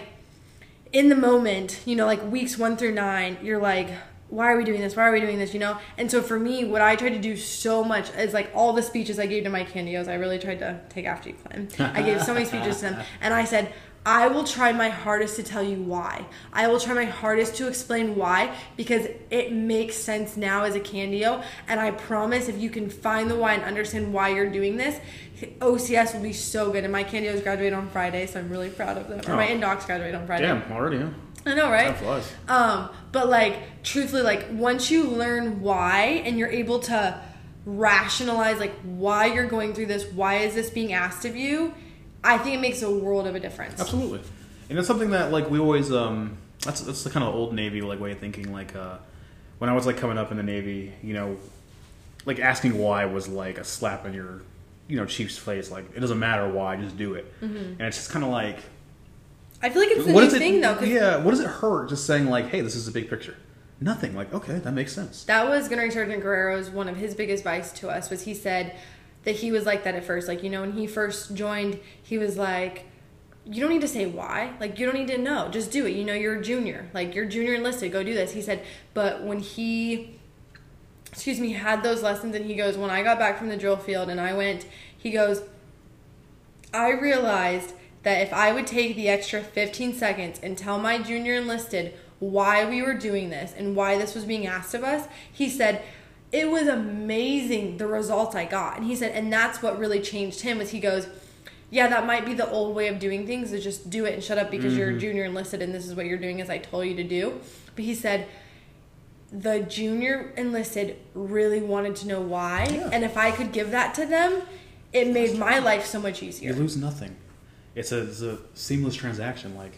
in the moment, you know, like weeks one through nine, you're like, why are we doing this? Why are we doing this? You know? And so for me, what I tried to do so much is like all the speeches I gave to my candios, I really tried to take after you, Clem. I gave so many speeches to them. And I said, I will try my hardest to tell you why. I will try my hardest to explain why because it makes sense now as a candio. And I promise if you can find the why and understand why you're doing this, OCS will be so good. And my candios graduate on Friday, so I'm really proud of them. Or my Oh. indocs graduate on Friday. Damn, already, huh? I know, right? Time flies. Um, but like truthfully, like once you learn why and you're able to rationalize like why you're going through this, why is this being asked of you, I think it makes a world of a difference. Absolutely, and it's something that like we always um that's that's the kind of old Navy like way of thinking. Like uh, when I was like coming up in the Navy, you know, like asking why was like a slap in your you know chief's face. Like it doesn't matter why, just do it. Mm-hmm. And it's just kind of like I feel like it's the what new it thing though, yeah what does it hurt just saying like hey this is a big picture nothing like okay that makes sense that was Gunnery Sergeant Guerrero's one of his biggest advice to us was he said that he was like that at first. Like, you know, when he first joined, he was like, you don't need to say why. Like, you don't need to know. Just do it. You know, you're a junior. Like, you're junior enlisted. Go do this. He said, but when he, excuse me, had those lessons and he goes, when I got back from the drill field and I went, he goes, I realized that if I would take the extra 15 seconds and tell my junior enlisted why we were doing this and why this was being asked of us, he said, it was amazing the results I got. And he said, and that's what really changed him was he goes, yeah, that might be the old way of doing things is just do it and shut up because you're a junior enlisted and this is what you're doing as I told you to do. But he said, the junior enlisted really wanted to know why. Yeah. And if I could give that to them, it made my life so much easier. you lose nothing it's a, it's a seamless transaction like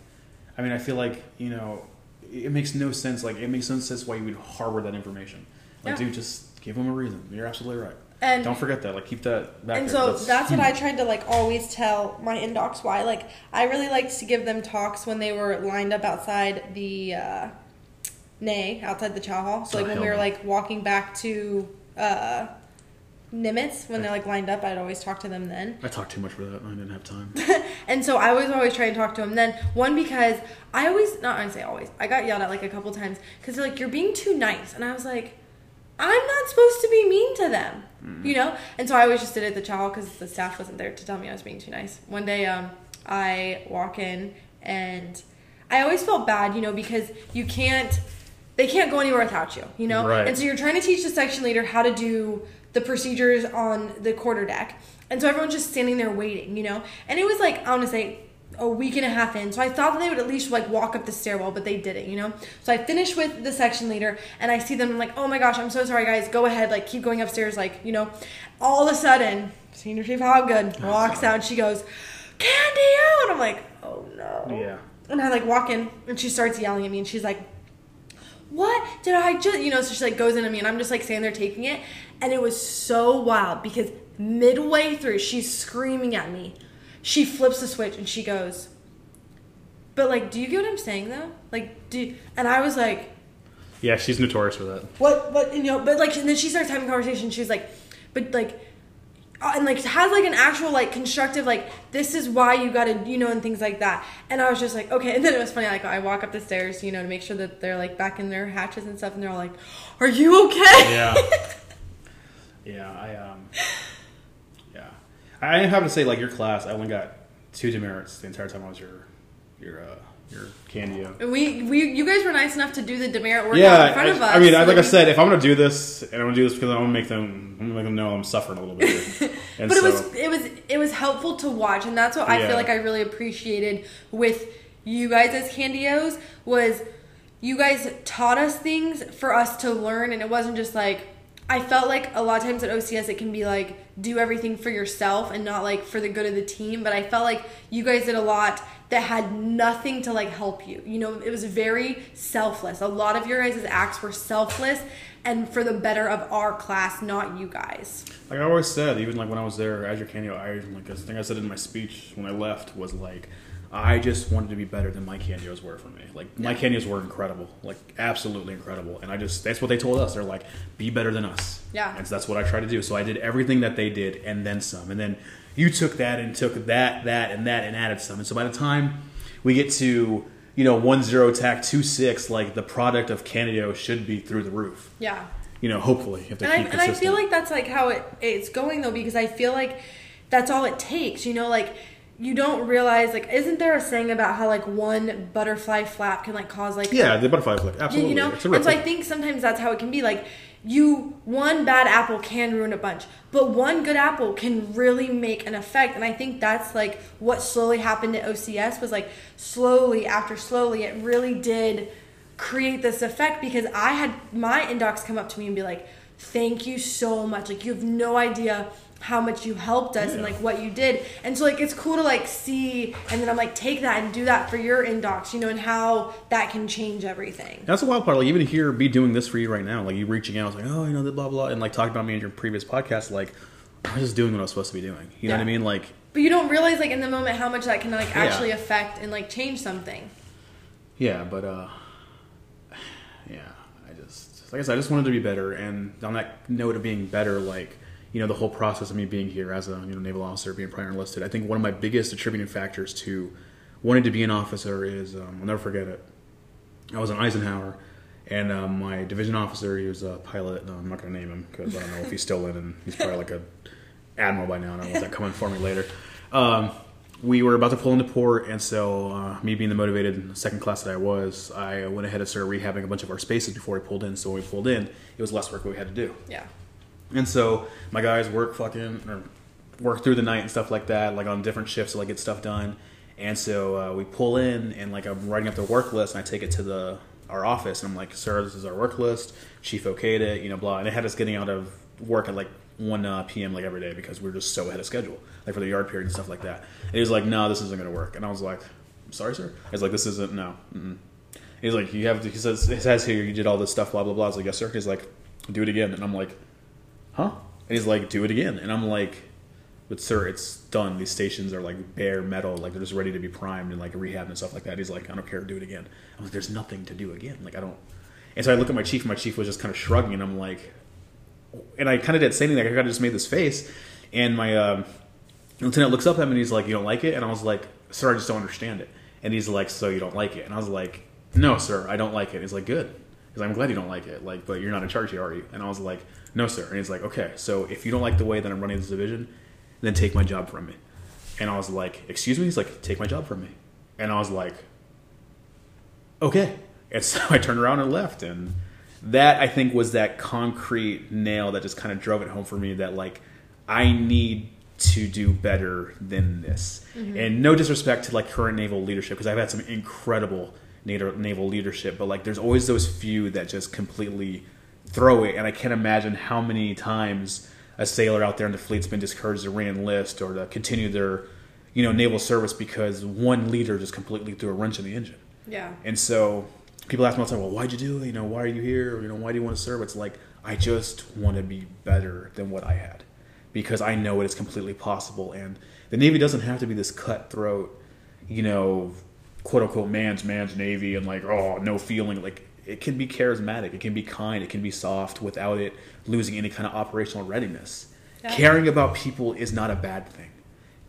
i mean i feel like you know it makes no sense like it makes no sense why you would harbor that information like Yeah. dude just give them a reason you're absolutely right And- don't forget that like keep that back and there. so that's, what I tried to like always tell my indocs why. Like I really liked to give them talks when they were lined up outside the uh nay, outside the chow hall. So Oh, like when we were no. like walking back to uh Nimitz when they're like lined up, I'd always talk to them then. i talked too much for that i didn't have time And so I was always trying to talk to them then. One because I always not I say always. I got yelled at like a couple times because they're like you're being too nice, and I was like, I'm not supposed to be mean to them, you know. And so I always just did it at the chow because the staff wasn't there to tell me I was being too nice. One day, um, I walk in and I always felt bad, you know, because you can't. They can't go anywhere without you, you know? Right. And so you're trying to teach the section leader how to do the procedures on the quarter deck. And so everyone's just standing there waiting, you know? And it was like, I want to say, a week and a half in. So I thought that they would at least like walk up the stairwell, but they didn't, you know? So I finished with the section leader and I see them I'm like, oh my gosh, I'm so sorry guys. Go ahead, like keep going upstairs, like, you know. All of a sudden, Senior Chief Hoggood walks out and she goes, Candy out! And I'm like, oh no. yeah And I like walk in and she starts yelling at me and she's like, What did I just you know, so she like goes into me and I'm just like standing there taking it. And it was so wild because midway through she's screaming at me. She flips the switch and she goes, But like, do you get what I'm saying though? Like do and I was like, yeah she's notorious for that. What what you know but like and then she starts having conversation she's like but like uh, and like has like an actual like constructive like this is why you gotta you know and things like that. And i was just like okay. And then it was funny like i walk up the stairs you know to make sure that they're like back in their hatches and stuff and they're all like are you okay? Yeah. Yeah i um yeah i have to say like your class i only got two demerits the entire time i was your your uh your candio we we you guys were nice enough to do the demerit workout yeah in front I, of us I mean so like i said if i'm gonna do this and i'm gonna do this because i want to make them i'm gonna make them know i'm suffering a little bit but it was it was it was helpful to watch and that's what i feel like i really appreciated with you guys as candios was you guys taught us things for us to learn and it wasn't just like i felt like a lot of times at ocs it can be like do everything for yourself and not like for the good of the team but i felt like you guys did a lot that had nothing to like help you. You know it was very selfless. A lot of your guys' acts were selfless and for the better of our class not you guys. Like I always said, even like when I was there as your candio, I like the thing I said in my speech when I left was like, I just wanted to be better than my Candios were for me. Like my Candios were incredible, like absolutely incredible. And I just that's what they told us. They're like, be better than us. Yeah. And so that's what I tried to do. So I did everything that they did and then some. And then you took that and took that, that, and that and added some. And so by the time we get to you know one zero attack two six, like the product of Candio should be through the roof. Yeah. You know, hopefully if they and I, keep and I feel like that's like how it it's going though because I feel like that's all it takes. You know, like you don't realize like isn't there a saying about how like one butterfly flap can like cause like yeah, the butterfly you, absolutely. you know? And so I think sometimes that's how it can be. Like you one bad apple can ruin a bunch but one good apple can really make an effect. And i think that's like what slowly happened at ocs was like slowly after slowly it really did create this effect because i had my indocs come up to me and be like thank you so much. Like you have no idea how much you helped us and like what you did and so like it's cool to like see and then i'm like take that and do that for your indocs you know and how that can change everything That's the wild part. Like even here be doing this for you right now, like you reaching out, like, oh, you know, the blah blah, and like talking about me in your previous podcast, like I was just doing what I was supposed to be doing. You know what I mean? Like, But you don't realize like in the moment how much that can like Yeah. actually affect and like change something. yeah, but uh, yeah, I just like I said, I just wanted to be better, and on that note of being better, like you know, the whole process of me being here as a you know naval officer, being prior enlisted, I think one of my biggest attributing factors to wanting to be an officer is um, I'll never forget it. I was in Eisenhower, and um, my division officer, he was a pilot. No, I'm not going to name him because I don't know if he's still in, and he's probably like a admiral by now. and I want that coming for me later. Um, we were about to pull into port, and so uh, me being the motivated second class that I was, I went ahead and started rehabbing a bunch of our spaces before we pulled in. So when we pulled in, it was less work we had to do. Yeah. And so my guys work fucking or work through the night and stuff like that, like on different shifts to like get stuff done. And so uh, we pull in and like I'm writing up the work list and I take it to the our office and I'm like, sir, this is our work list. Chief okayed it, you know, blah. And it had us getting out of work at like 1 uh, p.m. like every day because we are just so ahead of schedule, like for the yard period and stuff like that. And he was like, no, this isn't going to work. And I was like, sorry, sir. I was like, this isn't, no. Mm-mm. He's like, you have, to, he says, it says here you did all this stuff, blah, blah, blah. I was like, yes, sir. He's like, do it again. And I'm like, huh? And he's like, do it again. And I'm like, but sir, it's done. These stations are like bare metal, like they're just ready to be primed and like rehab and stuff like that. He's like, I don't care, do it again. I'm like, there's nothing to do again. Like I don't. And so I look at my chief, and my chief was just kind of shrugging, and I'm like, and I kind of didn't say anything. I kind of just made this face, and my um, lieutenant looks up at me and he's like, you don't like it? And I was like, sir, I just don't understand it. And he's like, so you don't like it? And I was like, no, sir, I don't like it. He's like, good. He's like, I'm glad you don't like it. Like, but you're not in charge here, are you? And I was like, no, sir. And he's like, okay, so if you don't like the way that I'm running this division, then take my job from me. And I was like, excuse me? He's like, take my job from me. And I was like, okay. And so I turned around and left. And that, I think, was that concrete nail that just kind of drove it home for me that, like, I need to do better than this. Mm-hmm. And no disrespect to, like, current naval leadership, because I've had some incredible naval naval leadership, but, like, there's always those few that just completely throw it. And I can't imagine how many times a sailor out there in the fleet's been discouraged to re-enlist or to continue their, you know, naval service because one leader just completely threw a wrench in the engine. Yeah. And so people ask me all the time, well, why'd you do it? You know, why are you here? Or, you know, why do you want to serve? It's like, I just want to be better than what I had because I know it is completely possible. And the Navy doesn't have to be this cutthroat, you know, quote unquote man's man's Navy and like, oh, no feeling. Like, it can be charismatic, it can be kind, it can be soft without it losing any kind of operational readiness. Yeah. Caring about people is not a bad thing.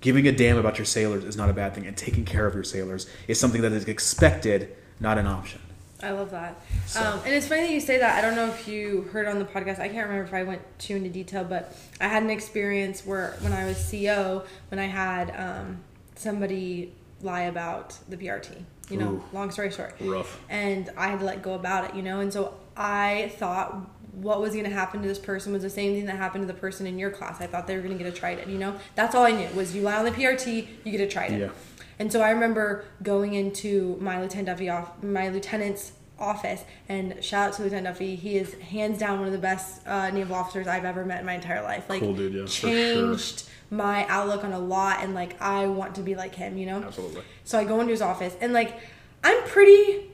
Giving a damn about your sailors is not a bad thing, and taking care of your sailors is something that is expected, not an option. I love that. So- Um, and it's funny that you say that. I don't know if you heard on the podcast. I can't remember if I went too into detail, but I had an experience where when I was CO, when I had um, somebody lie about the PRT. You know, Ooh. long story short. Rough. and I had to let go about it, you know. And so I thought what was going to happen to this person was the same thing that happened to the person in your class. I thought they were going to get a trident, you know. That's all I knew was you lie on the PRT, you get a trident. Yeah. And so I remember going into my lieutenant Duffy off my lieutenant's office and shout out to Lieutenant Duffy. He is hands down one of the best uh, naval officers I've ever met in my entire life. Like Cool dude, yeah, for sure. changed my outlook on a lot and like I want to be like him, you know. Absolutely. So I go into his office and like I'm pretty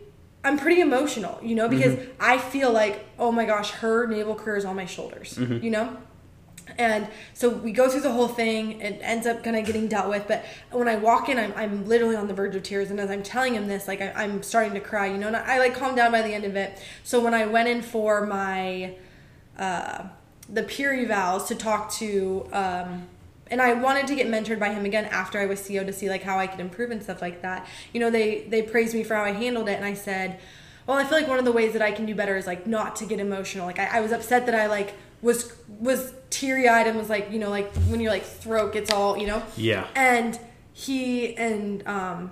I'm pretty emotional, you know, because Mm-hmm. I feel like, oh my gosh, her naval career is on my shoulders, Mm-hmm. you know? And so we go through the whole thing. It ends up kind of getting dealt with. But when I walk in, I'm, I'm literally on the verge of tears. And as I'm telling him this, like I, I'm starting to cry, you know, and I, I like calm down by the end of it. So when I went in for my, uh, the peer evals to talk to, um, and I wanted to get mentored by him again after I was CEO to see like how I could improve and stuff like that. You know, they they praised me for how I handled it, and I said, well, I feel like one of the ways that I can do better is like not to get emotional. Like I, I was upset that I like was was teary eyed and was like, you know, like when your like throat gets all, you know. Yeah. And he and um,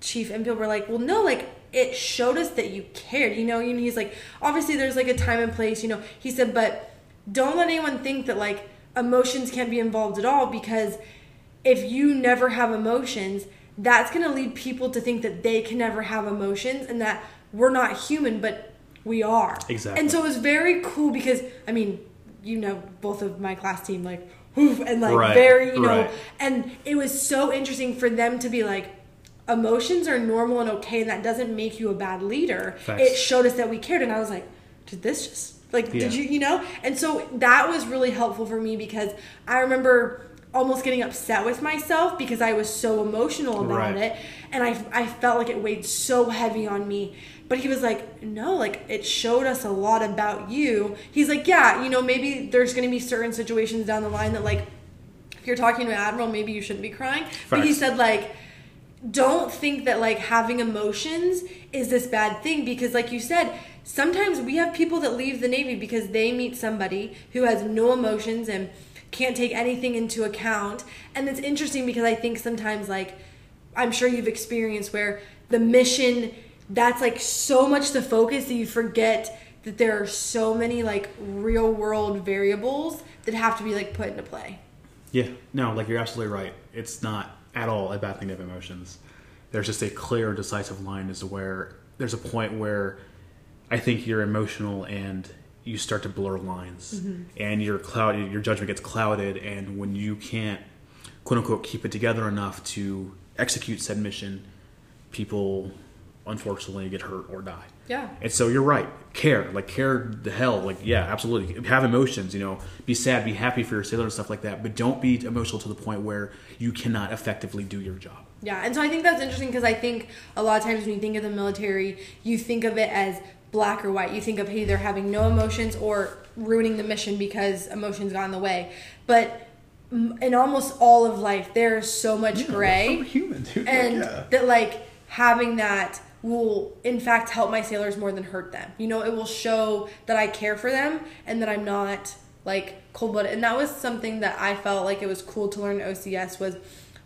Chief Enfield were like, well, no, like it showed us that you cared, you know. And he's like, obviously there's like a time and place, you know. He said, but don't let anyone think that like emotions can't be involved at all because if you never have emotions, that's going to lead people to think that they can never have emotions and that we're not human, but we are. Exactly. And so it was very cool because, I mean, you know, both of my class team, like, woof, and like Right, very, you know, right. and it was so interesting for them to be like, emotions are normal and okay, and that doesn't make you a bad leader. Facts. It showed us that we cared, and I was like, did this just like Yeah. did you you know? And so that was really helpful for me because I remember almost getting upset with myself because I was so emotional about Right. it, and I I felt like it weighed so heavy on me. But he was like, no, like it showed us a lot about you. He's like, yeah, you know, maybe there's going to be certain situations down the line that like if you're talking to an admiral, maybe you shouldn't be crying. But he said like don't think that like having emotions is this bad thing because like you said sometimes we have people that leave the navy because they meet somebody who has no emotions and can't take anything into account and it's interesting because i think sometimes like i'm sure you've experienced where the mission that's like so much the focus that you forget that there are so many like real world variables that have to be like put into play Yeah, no, like you're absolutely right. It's not at all a bad thing to have emotions. There's just a clear, decisive line as to where there's a point where I think you're emotional and you start to blur lines, mm-hmm. and your cloud, your judgment gets clouded, and when you can't, quote unquote, keep it together enough to execute said mission, people unfortunately get hurt or die. yeah And so you're right. Care, like care the hell, like yeah, absolutely. Have emotions, you know. Be sad, be happy for your sailor and stuff like that. But don't be emotional to the point where you cannot effectively do your job. Yeah, and so I think that's interesting because I think a lot of times when you think of the military, you think of it as black or white. You think of either having no emotions or ruining the mission because emotions got in the way. But in almost all of life, there's so much gray. human, dude. and that like having that will in fact help my sailors more than hurt them you know it will show that i care for them and that i'm not like cold-blooded and that was something that i felt like it was cool to learn ocs was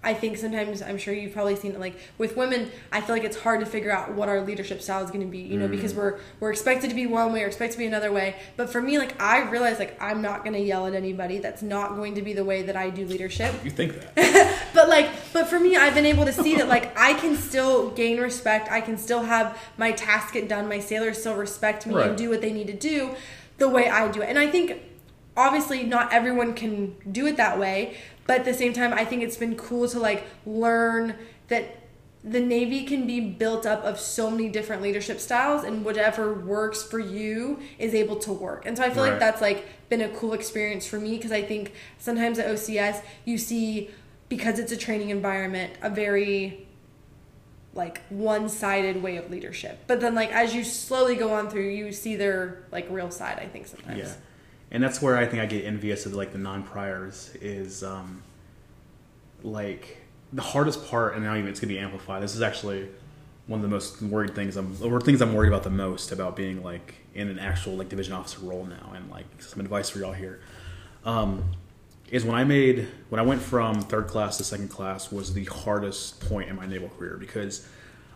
i think sometimes i'm sure you've probably seen it like with women i feel like it's hard to figure out what our leadership style is going to be you know because mm. we're we're expected to be one way or expected to be another way. But for me like i realize like i'm not going to yell at anybody. That's not going to be the way that i do leadership. You think that? but like but for me i've been able to see that like i can still gain respect. I can still have my task get done. My sailors still respect me Right. and do what they need to do the way i do it. And i think obviously not everyone can do it that way but at the same time i think it's been cool to like learn that the navy can be built up of so many different leadership styles and whatever works for you is able to work. And so i feel like that's like been a cool experience for me because i think sometimes at ocs you see because it's a training environment a very like one-sided way of leadership. But then like as you slowly go on through you see their like real side i think sometimes. Yeah. And that's where I think I get envious of like the non-priors is um, like the hardest part, and now even it's gonna be amplified. This is actually one of the most worried things I'm or things I'm worried about the most about being like in an actual like division officer role now, and like some advice for y'all here. Um, is when I made when I went from third class to second class was the hardest point in my naval career because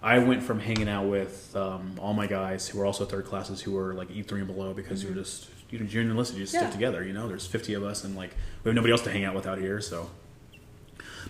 I went from hanging out with um, all my guys who were also third classes who were like E three and below because you're just you know junior enlisted you just Yeah. stick together you know there's 50 of us and like we have nobody else to hang out with out here so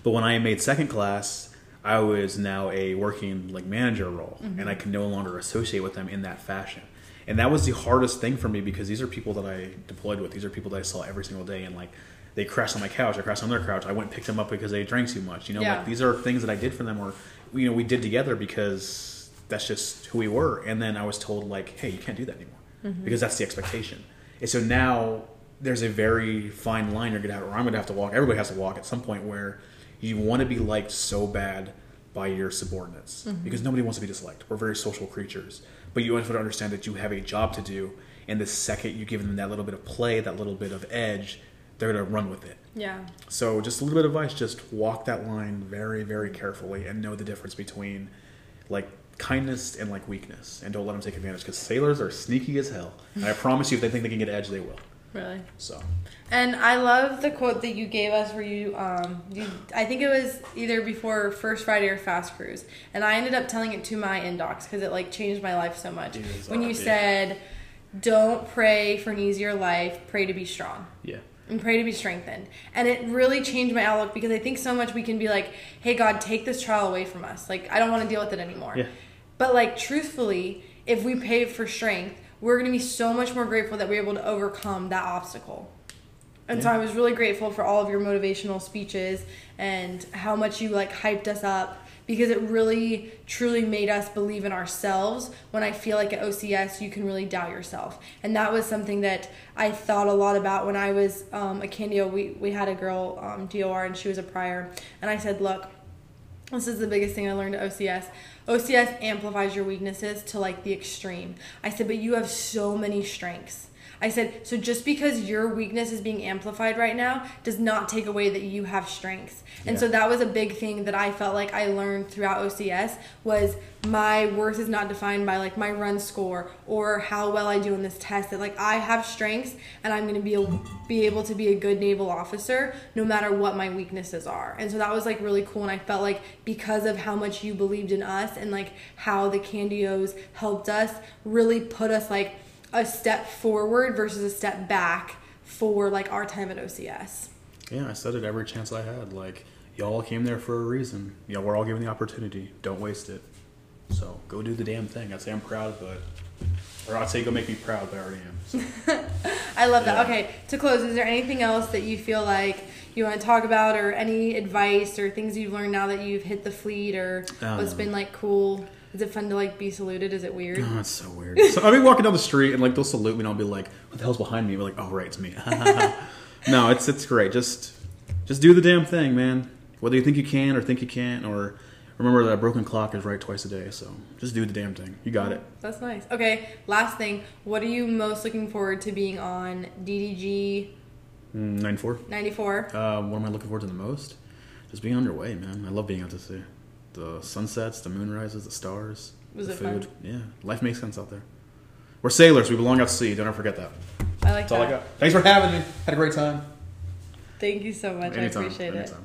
but when I made second class, I was now a working like manager role, and mm-hmm. I can no longer associate with them in that fashion. And that was the hardest thing for me because these are people that I deployed with. These are people that I saw every single day, and like they crashed on my couch, I crashed on their couch. I went and picked them up because they drank too much. You know, Yeah. like these are things that I did for them, or you know, we did together because that's just who we were. And then I was told like, hey, you can't do that anymore mm-hmm. because that's the expectation. And so now there's a very fine line you're gonna have, or I'm gonna have to walk. Everybody has to walk at some point where you want to be liked so bad by your subordinates mm-hmm. because nobody wants to be disliked. We're very social creatures, but you have to understand that you have a job to do, and the second you give them that little bit of play, that little bit of edge, they're gonna run with it. Yeah. So just a little bit of advice: just walk that line very, very carefully, and know the difference between like kindness and like weakness, and don't let them take advantage. Because sailors are sneaky as hell, and I promise you, if they think they can get edge, they will. Really. So And I love the quote that you gave us where you, um, you, I think it was either before First Friday or Fast Cruise. And I ended up telling it to my indocs because it like changed my life so much. Is when you yeah. said, don't pray for an easier life, pray to be strong. yeah, and pray to be strengthened. And it really changed my outlook because I think so much we can be like, hey, God, take this trial away from us. Like, I don't want to deal with it anymore. Yeah. But, like, truthfully, if we pay for strength, we're going to be so much more grateful that we're able to overcome that obstacle. And so I was really grateful for all of your motivational speeches and how much you like hyped us up because it really truly made us believe in ourselves when I feel like at OCS you can really doubt yourself. And that was something that I thought a lot about when I was um, a Candio. We, we had a girl, um, DOR, and she was a prior. And I said, look, this is the biggest thing I learned at OCS. OCS amplifies your weaknesses to like the extreme. I said, but you have so many strengths. I said, so just because your weakness is being amplified right now does not take away that you have strengths. And so that was a big thing that I felt like I learned throughout OCS was my worth is not defined by like my run score or how well I do in this test. That like I have strengths and I'm going to be able, be able to be a good naval officer no matter what my weaknesses are. And so that was like really cool and I felt like because of how much you believed in us and like how the Candios helped us really put us like a step forward versus a step back for like our time at OCS. yeah. I said it every chance I had. Like y'all came there for a reason. Y'all were all given the opportunity. Don't waste it. So go do the damn thing. I'd say I'm proud, but or I'd say go make me proud, but I already am. So. I love that. Okay, to close, is there anything else that you feel like you want to talk about, or any advice, or things you've learned now that you've hit the fleet, or um, what's been like cool? Is it fun to like be saluted? Is it weird? Oh, that's so weird. So I'll be walking down the street and like they'll salute me and I'll be like, "What the hell's behind me?" We're like, "Oh, right, it's me." no, it's it's great. Just just do the damn thing, man. Whether you think you can or think you can't, or remember that a broken clock is right twice a day. So just do the damn thing. You got it. That's nice. Okay, last thing. What are you most looking forward to being on DDG Mm, Nine four. 94? Uh, what am I looking forward to the most? Just being underway, man. I love being out to sea. The sunsets, the moonrises, the stars, Was the it fun? food. Yeah, life makes sense out there. We're sailors. We belong out to sea. Don't ever forget that. I like That's all I got. Thanks for having me. Had a great time. Thank you so much. Anytime. I appreciate it. anytime.